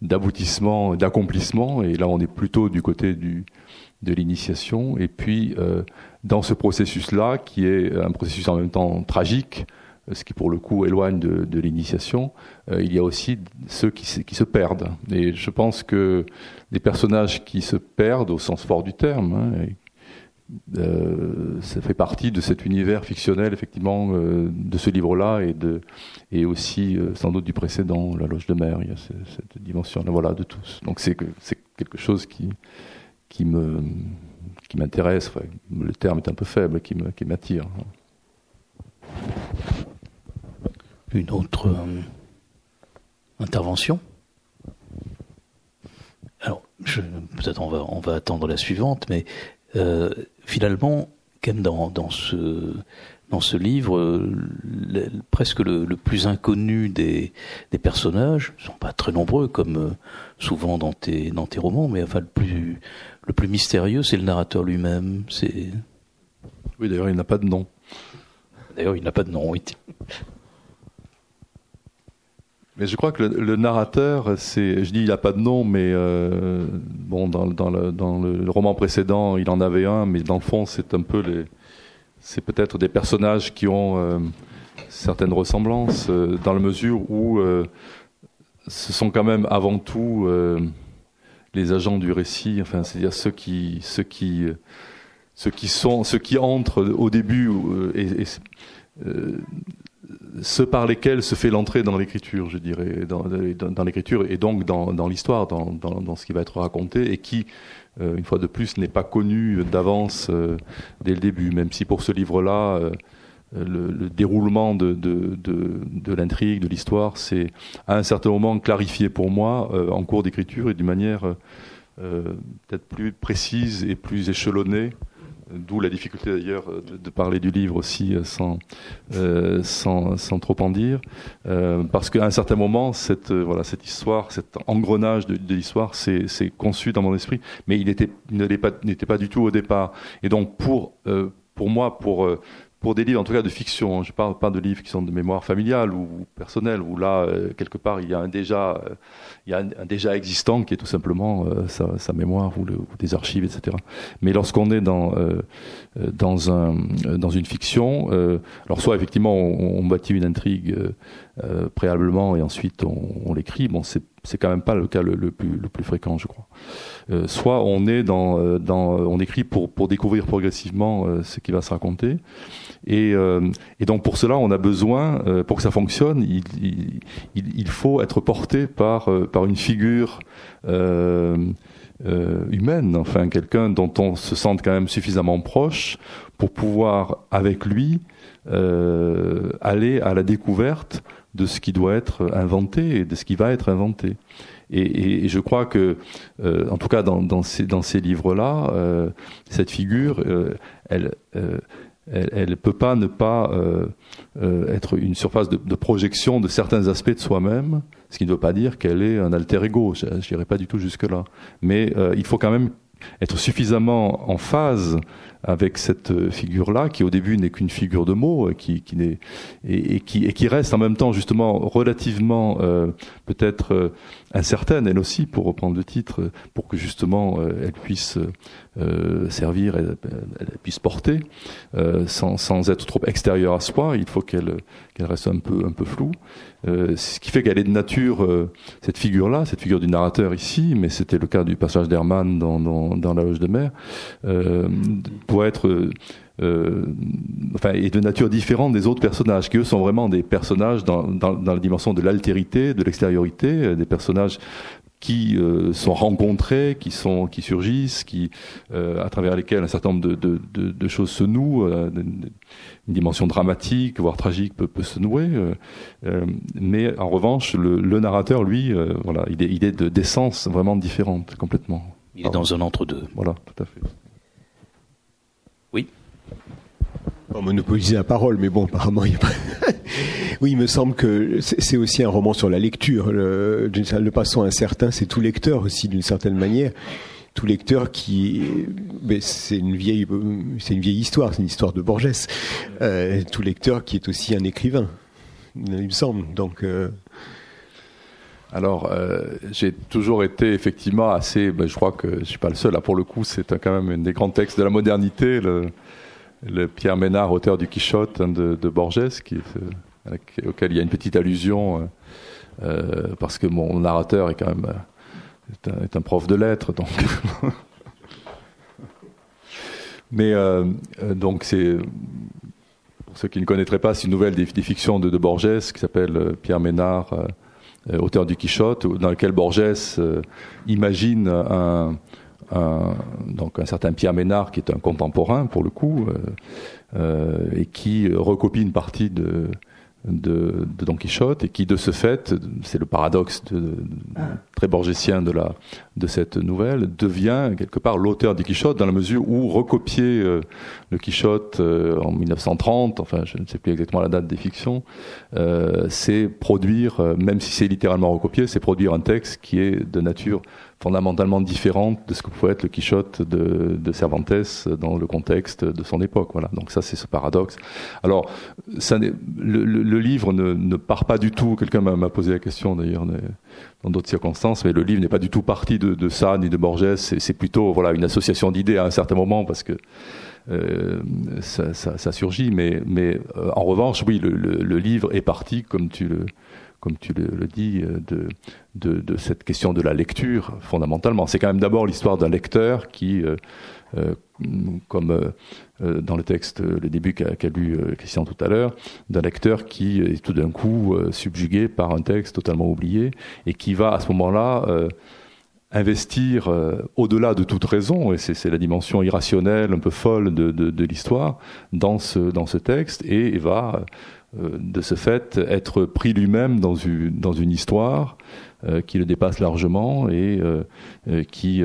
d'aboutissement, d'accomplissement. Et là, on est plutôt du côté de l'initiation. Et puis, euh, dans ce processus-là, qui est un processus en même temps tragique, ce qui pour le coup éloigne de, l'initiation, euh, il y a aussi ceux qui, se perdent. Et je pense que les personnages qui se perdent, au sens fort du terme, hein, euh, ça fait partie de cet univers fictionnel, effectivement, euh, de ce livre-là et, et aussi euh, sans doute du précédent, La Loge de Mer. Il y a cette, dimension-là, voilà, de tous. Donc c'est quelque chose qui, qui me qui m'intéresse. Le terme est un peu faible, qui m'attire. Une autre euh, intervention? Alors, peut-être on va, on va attendre la suivante, mais euh, finalement, même dans, dans, ce, dans ce livre, le, presque le, plus inconnu des, des personnages, ils sont pas très nombreux comme euh, souvent dans tes, dans tes romans, mais enfin le plus, le plus mystérieux, c'est le narrateur lui-même. C'est oui, d'ailleurs, il n'a pas de nom. D'ailleurs, il n'a pas de nom. Oui. Mais je crois que le, narrateur, c'est, je dis il n'a pas de nom, mais euh, bon, dans, dans, le, dans, le, roman précédent, il en avait un, mais dans le fond, c'est un peu les, c'est peut-être des personnages qui ont euh, certaines ressemblances, euh, dans la mesure où ce sont quand même avant tout les agents du récit, enfin, c'est-à-dire ceux qui, ceux qui, ceux qui sont, ceux qui entrent au début et, et ceux par lesquels se fait l'entrée dans l'écriture, je dirais, dans, l'écriture et donc dans, l'histoire, dans, ce qui va être raconté, et qui, euh, une fois de plus, n'est pas connu d'avance euh, dès le début, même si pour ce livre-là, euh, le, déroulement de, de, de, de l'intrigue, de l'histoire, c'est à un certain moment clarifié pour moi en cours d'écriture et d'une manière peut-être plus précise et plus échelonnée D'où la difficulté d'ailleurs de, parler du livre aussi euh, sans, euh, sans, sans, trop en dire, euh, parce qu'à un certain moment, cette, euh, voilà, cette histoire, cet engrenage de, l'histoire, c'est conçu dans mon esprit, mais il n'était pas, pas du tout au départ. Et donc pour, euh, pour moi, pour pour des livres, en tout cas de fiction, hein, je parle pas de livres qui sont de mémoire familiale ou personnelle, où là, quelque part, il y a un déjà, il y a un, déjà existant qui est tout simplement euh, sa, sa, mémoire ou, des archives, etc. Mais lorsqu'on est dans euh, euh, dans un dans une fiction, alors soit effectivement on, on bâtit une intrigue préalablement et ensuite on, on l'écrit. Bon, c'est quand même pas le cas le, plus le plus fréquent, je crois. Soit on est dans dans on écrit pour pour découvrir progressivement ce qui va se raconter et, euh, et, donc pour cela, on a besoin, euh, pour que ça fonctionne, il, il, il, faut être porté par, euh, par une figure euh, humaine, enfin quelqu'un dont on se sente quand même suffisamment proche pour pouvoir, avec lui, aller à la découverte de ce qui doit être inventé et de ce qui va être inventé. Et, je crois que, euh, en tout cas dans, ces, livres-là, euh, cette figure, euh, elle, elle ne peut pas ne pas être une surface de, de, projection de certains aspects de soi-même, ce qui ne veut pas dire qu'elle est un alter ego, je n'irai pas du tout jusque-là. Mais il faut quand même être suffisamment en phase avec cette figure-là, qui au début n'est qu'une figure de mots, qui, qui n'est et, qui, et qui reste en même temps justement relativement euh, peut-être euh, incertaine, elle aussi, pour reprendre le titre, pour que justement euh, elle puisse euh, servir, elle, puisse porter, euh, sans, sans, être trop extérieure à soi. Il faut qu'elle qu'elle reste un peu un peu floue. Euh, ce qui fait qu'elle est de nature cette figure-là, cette figure du narrateur ici, mais c'était le cas du passage d'Hermann dans, dans, dans, La Loge de Mer, pour être euh, enfin, est de nature différente des autres personnages, qui eux sont vraiment des personnages dans, dans, dans la dimension de l'altérité, de l'extériorité, euh, des personnages qui euh, sont rencontrés, qui sont qui surgissent, qui euh, à travers lesquels un certain nombre de, de, de, de choses se nouent, euh, une dimension dramatique voire tragique peut, peut se nouer. Euh, mais en revanche, le, le narrateur, lui, voilà, il est, il est d'essence vraiment différente complètement. Il est dans un entre-deux. Voilà, tout à fait. On monopoliser la parole, mais bon, apparemment, il y a pas... [laughs] oui, il me semble que c'est aussi un roman sur la lecture. Le, passant incertain, c'est tout lecteur aussi, d'une certaine manière. Tout lecteur qui, c'est une vieille, histoire, c'est une histoire de Borges. Euh, tout lecteur qui est aussi un écrivain, il me semble. Donc. Euh... Alors, euh, j'ai toujours été effectivement assez. Ben, je crois que je suis pas le seul. Pour le coup, c'est quand même un des grands textes de la modernité. Le Pierre Ménard, auteur du Quichotte hein, de, Borges, euh, auquel il y a une petite allusion, euh, euh, parce que mon narrateur est quand même un, prof de lettres. [laughs] Mais donc c'est pour ceux qui ne connaîtraient pas, c'est une nouvelle des, fictions de, de Borges qui s'appelle Pierre Ménard, auteur du Quichotte, dans lequel Borges imagine un un, donc un certain Pierre Ménard qui est un contemporain pour le coup euh, euh, et qui recopie une partie de, de, de, Don Quichotte et qui de ce fait, c'est le paradoxe de, de, très borgésien de, la, de cette nouvelle, devient quelque part l'auteur du Quichotte dans la mesure où recopier euh, le Quichotte euh, en 1930, enfin je ne sais plus exactement la date des fictions, euh, c'est produire, même si c'est littéralement recopié, c'est produire un texte qui est de nature fondamentalement différente de ce que pouvait être le Quichotte de, de Cervantes dans le contexte de son époque. Voilà. Donc ça, c'est ce paradoxe. Alors, ça le, le, le, livre ne, ne, part pas du tout. Quelqu'un m'a posé la question d'ailleurs dans d'autres circonstances, mais le livre n'est pas du tout parti de, de ça ni de Borges. C'est plutôt voilà une association d'idées à un certain moment parce que euh, ça, ça, ça, surgit. Mais, mais euh, en revanche, oui, le, le, livre est parti comme tu le comme tu le, dis, euh, de, de, de, cette question de la lecture, fondamentalement. C'est quand même d'abord l'histoire d'un lecteur qui, euh, euh, comme euh, dans le texte, le début qu'a qu lu euh, Christian tout à l'heure, d'un lecteur qui est tout d'un coup euh, subjugué par un texte totalement oublié et qui va à ce moment-là investir au-delà de toute raison, et c'est la dimension irrationnelle, un peu folle de, de, l'histoire, dans ce, dans ce texte, et, va de ce fait être pris lui-même dans une, histoire qui le dépasse largement et qui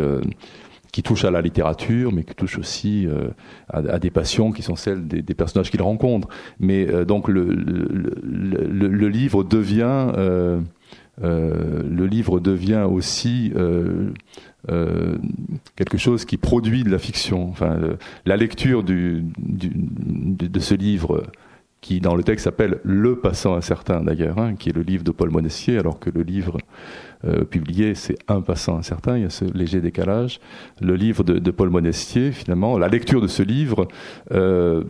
qui touche à la littérature, mais qui touche aussi euh, à, des passions qui sont celles des, personnages qu'il rencontre. Mais euh, donc le, livre devient euh, aussi quelque chose qui produit de la fiction. La lecture du, de ce livre qui dans le texte s'appelle Le passant incertain d'ailleurs, hein, qui est le livre de Paul Monestier, alors que le livre euh, publié c'est Un passant incertain, il y a ce léger décalage. Le livre de, Paul Monestier, finalement, la lecture de ce livre euh,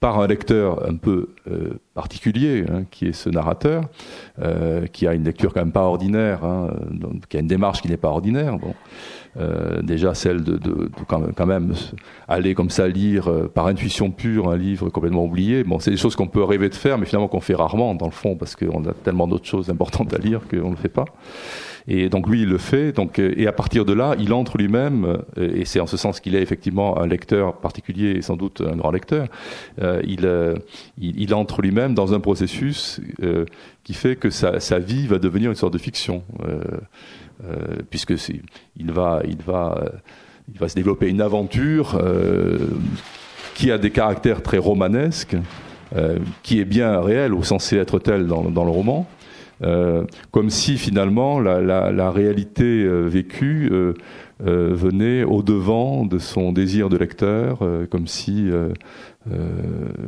par un lecteur un peu euh, particulier, hein, qui est ce narrateur, qui a une lecture quand même pas ordinaire, hein, qui a une démarche qui n'est pas ordinaire. Bon. Euh, déjà celle de, de, de, quand même aller comme ça lire euh, par intuition pure un livre complètement oublié. Bon, c'est des choses qu'on peut rêver de faire, mais finalement qu'on fait rarement dans le fond parce qu'on a tellement d'autres choses importantes à lire qu'on ne le fait pas. Et donc lui, il le fait. Donc, euh, et à partir de là, il entre lui-même, et c'est en ce sens qu'il est effectivement un lecteur particulier et sans doute un grand lecteur. Euh, il, il, il, entre lui-même dans un processus euh, qui fait que sa, sa, vie va devenir une sorte de fiction. Euh, puisque il va, il va, euh, il va se développer une aventure euh, qui a des caractères très romanesques, qui est bien réelle ou censé être telle dans, dans le roman. Euh, comme si finalement la, la, la réalité vécue euh, venait au devant de son désir de lecteur, comme si,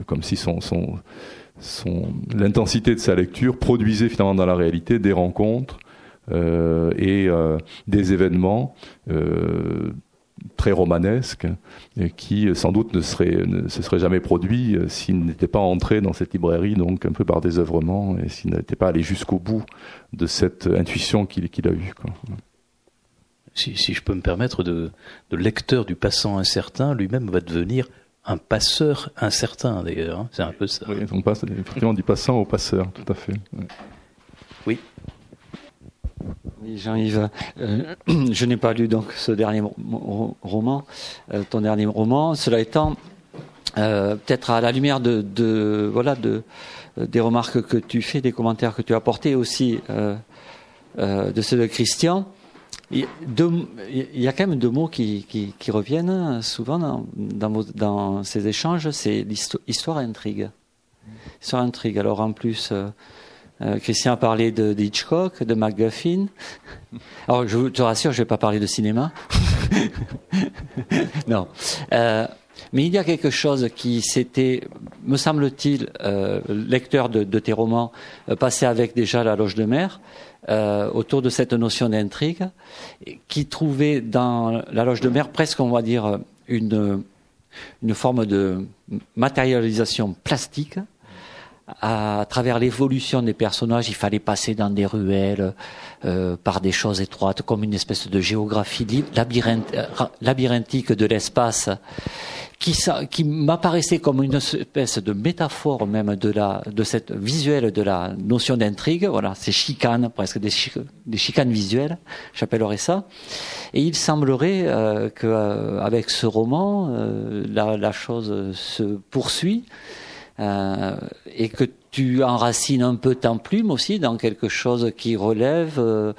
comme si son, son, son l'intensité de sa lecture produisait finalement dans la réalité des rencontres et euh, des événements euh, très romanesques qui sans doute ne, seraient, ne se seraient jamais produits s'il n'était pas entré dans cette librairie donc un peu par désœuvrement et s'il n'était pas allé jusqu'au bout de cette intuition qu'il a eue. Quoi. Si, si, je peux me permettre, de, de lecteur du passant incertain, lui-même va devenir un passeur incertain d'ailleurs. Hein. C'est un peu ça. Oui, on passe effectivement du passant au passeur, tout à fait. Oui. Oui, Jean-Yves, euh, [clears throat] je n'ai pas lu donc ce dernier roman, euh, ton dernier roman. Cela étant, euh, peut-être à la lumière de, voilà de des remarques que tu fais, des commentaires que tu as apportés aussi de ceux de Christian. Il, y a quand même deux mots qui, reviennent souvent dans, ces échanges, c'est l'histoire et intrigue. Histoire intrigue. Alors en plus, euh, Christian a parlé de, Hitchcock, de MacGuffin. [laughs] Alors, je te rassure, je ne vais pas parler de cinéma. [laughs] non. Euh, mais il y a quelque chose qui s'était, me semble-t-il, euh, lecteur de, tes romans, passé avec déjà La Loge de Mer, autour de cette notion d'intrigue, qui trouvait dans La Loge de Mer presque, on va dire, une, une forme de matérialisation plastique à, travers l'évolution des personnages, il fallait passer dans des ruelles, euh, par des choses étroites, comme une espèce de géographie euh, labyrinthique de l'espace, qui, m'apparaissait comme une espèce de métaphore même de la, de cette visuelle de la notion d'intrigue. Voilà, c'est chicanes, presque des, chicanes visuelles, j'appellerais ça. Et il semblerait euh, qu'avec ce roman, euh, la, la chose se poursuit. Euh, et que tu enracines un peu ta plume aussi dans quelque chose qui relève euh,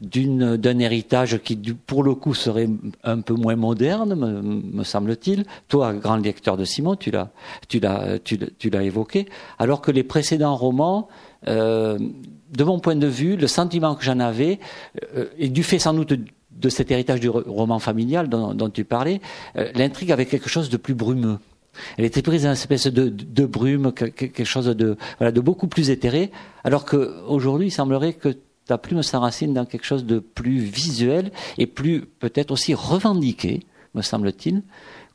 d'un héritage qui pour le coup serait un peu moins moderne me, semble-t-il. Toi grand lecteur de Simon tu l'as tu l'as tu, l'as évoqué. Alors que les précédents romans euh, de mon point de vue le sentiment que j'en avais et du fait sans doute de cet héritage du roman familial dont tu parlais l'intrigue avait quelque chose de plus brumeux elle était prise dans une espèce de, brume, quelque chose de, voilà, de beaucoup plus éthéré, alors qu'aujourd'hui, il semblerait que ta plume s'enracine dans quelque chose de plus visuel et plus peut-être aussi revendiqué, me semble-t-il,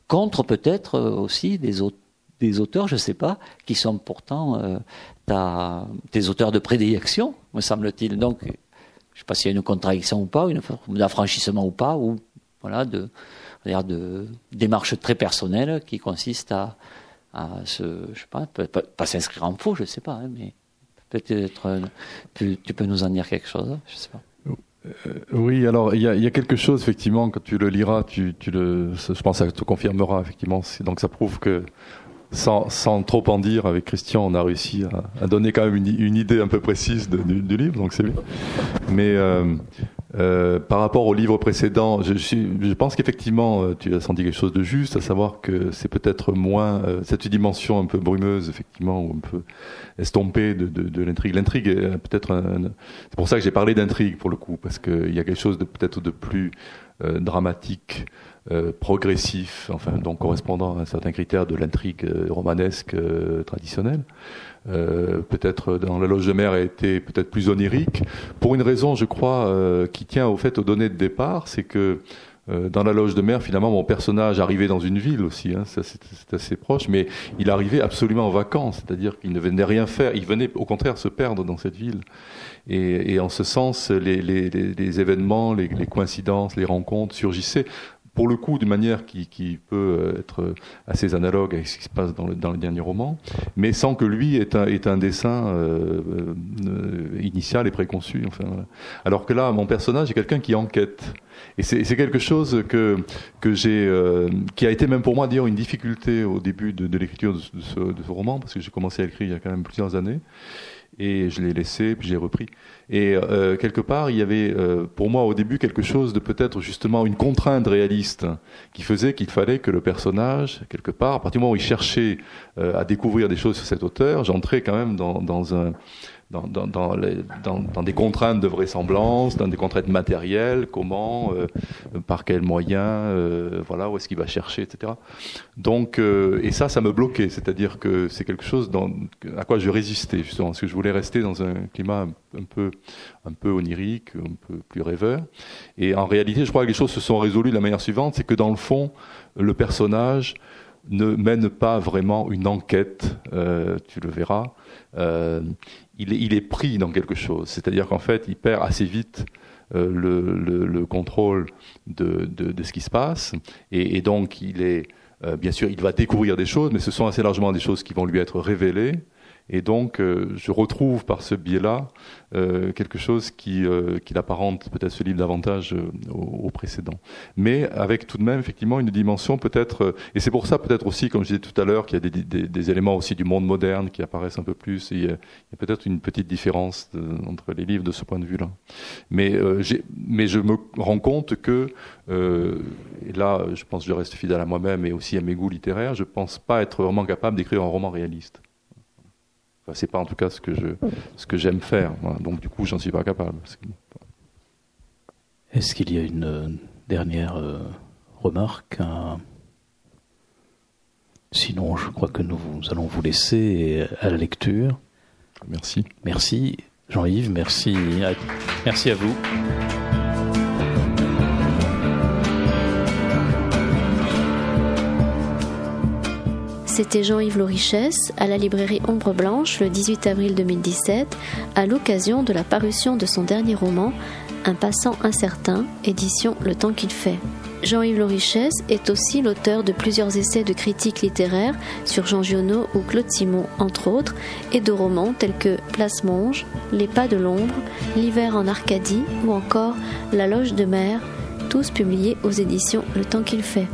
contre peut-être euh, aussi des, des auteurs, je ne sais pas, qui sont pourtant euh, ta, tes auteurs de prédilection, me semble-t-il. Donc, je ne sais pas s'il y a une contradiction ou pas, une forme d'affranchissement ou pas, ou voilà, de, de démarche très personnelle qui consiste à, à se, je sais pas, pas, s'inscrire en faux, je sais pas, hein, mais peut-être, tu, tu, peux nous en dire quelque chose, je sais pas. oui, alors il y a, quelque chose effectivement quand tu le liras, tu, le, je pense que ça te confirmera effectivement. Donc ça prouve que sans, sans, trop en dire, avec Christian, on a réussi à, donner quand même une, une, idée un peu précise du, livre, donc c'est bien. Mais euh, euh, par rapport au livre précédent, je, pense qu'effectivement, euh, tu as senti quelque chose de juste, à savoir que c'est peut-être moins euh, cette dimension un peu brumeuse, effectivement, ou un peu estompée de, de, l'intrigue. L'intrigue est peut-être, c'est pour ça que j'ai parlé d'intrigue pour le coup, parce qu'il y a quelque chose de peut-être de plus euh, dramatique euh, progressif, enfin donc correspondant à certains critères de l'intrigue euh, romanesque euh, traditionnelle. Peut-être dans la loge de mer a été peut-être plus onirique. Pour une raison, je crois, qui tient au fait aux données de départ, c'est que dans la loge de mer, finalement, mon personnage arrivait dans une ville aussi, hein, c'est assez proche, mais il arrivait absolument en vacances, c'est-à-dire qu'il ne venait rien faire, il venait au contraire se perdre dans cette ville. Et, et en ce sens, les, les, les événements, les, coïncidences, les rencontres surgissaient pour le coup, d'une manière qui, qui, peut être assez analogue avec ce qui se passe dans le, dans le dernier roman, mais sans que lui ait un, un dessin euh, euh, initial et préconçu. Enfin, Alors que là, mon personnage est quelqu'un qui enquête. Et c'est quelque chose que, que j'ai, euh, qui a été même pour moi dire une difficulté au début de, de l'écriture de, de, de ce roman, parce que j'ai commencé à écrire il y a quand même plusieurs années et je l'ai laissé, puis j'ai repris. Et euh, quelque part, il y avait euh, pour moi au début quelque chose de peut-être justement une contrainte réaliste qui faisait qu'il fallait que le personnage, quelque part, à partir du moment où il cherchait euh, à découvrir des choses sur cet auteur, j'entrais quand même dans, dans un dans, dans, dans, les, dans, des contraintes de vraisemblance, dans des contraintes matérielles, comment, euh, par quels moyens, euh, voilà, où est-ce qu'il va chercher, etc. Donc, euh, et ça, ça me bloquait, c'est-à-dire que c'est quelque chose à quoi je résistais justement, parce que je voulais rester dans un climat un, peu, un peu onirique, un peu plus rêveur. Et en réalité, je crois que les choses se sont résolues de la manière suivante, c'est que dans le fond, le personnage ne mène pas vraiment une enquête, tu le verras. Euh, il, est, pris dans quelque chose. C'est-à-dire qu'en fait, il perd assez vite euh, le, le, le, contrôle de, de, ce qui se passe, et, et donc il est, euh, bien sûr, il va découvrir des choses, mais ce sont assez largement des choses qui vont lui être révélées, et donc, euh, je retrouve par ce biais-là euh, quelque chose qui, euh, qui l'apparente peut-être ce livre davantage au, au, précédent. Mais avec tout de même, effectivement, une dimension peut-être, et c'est pour ça peut-être aussi, comme je disais tout à l'heure, qu'il y a des, des, des, éléments aussi du monde moderne qui apparaissent un peu plus, il y a, peut-être une petite différence entre les livres de ce point de vue-là. Mais, mais je me rends compte que, et là, je pense que je reste fidèle à moi-même et aussi à mes goûts littéraires, je pense pas être vraiment capable d'écrire un roman réaliste c'est pas en tout cas ce que je, ce que j'aime faire. Voilà. Donc du coup, j'en suis pas capable. Est-ce qu'il y a une euh, dernière euh, remarque Sinon, je crois que nous allons vous laisser à la lecture. Merci. Merci Jean-Yves, merci à, merci à vous. C'était Jean-Yves Lorichesse à la librairie Ombre Blanche le 18 avril 2017 à l'occasion de la parution de son dernier roman Un passant incertain, édition Le temps qu'il fait. Jean-Yves Lorichesse est aussi l'auteur de plusieurs essais de critique littéraire sur Jean Giono ou Claude Simon, entre autres, et de romans tels que Place Monge, Les pas de l'ombre, L'hiver en Arcadie ou encore La loge de mer, tous publiés aux éditions Le temps qu'il fait.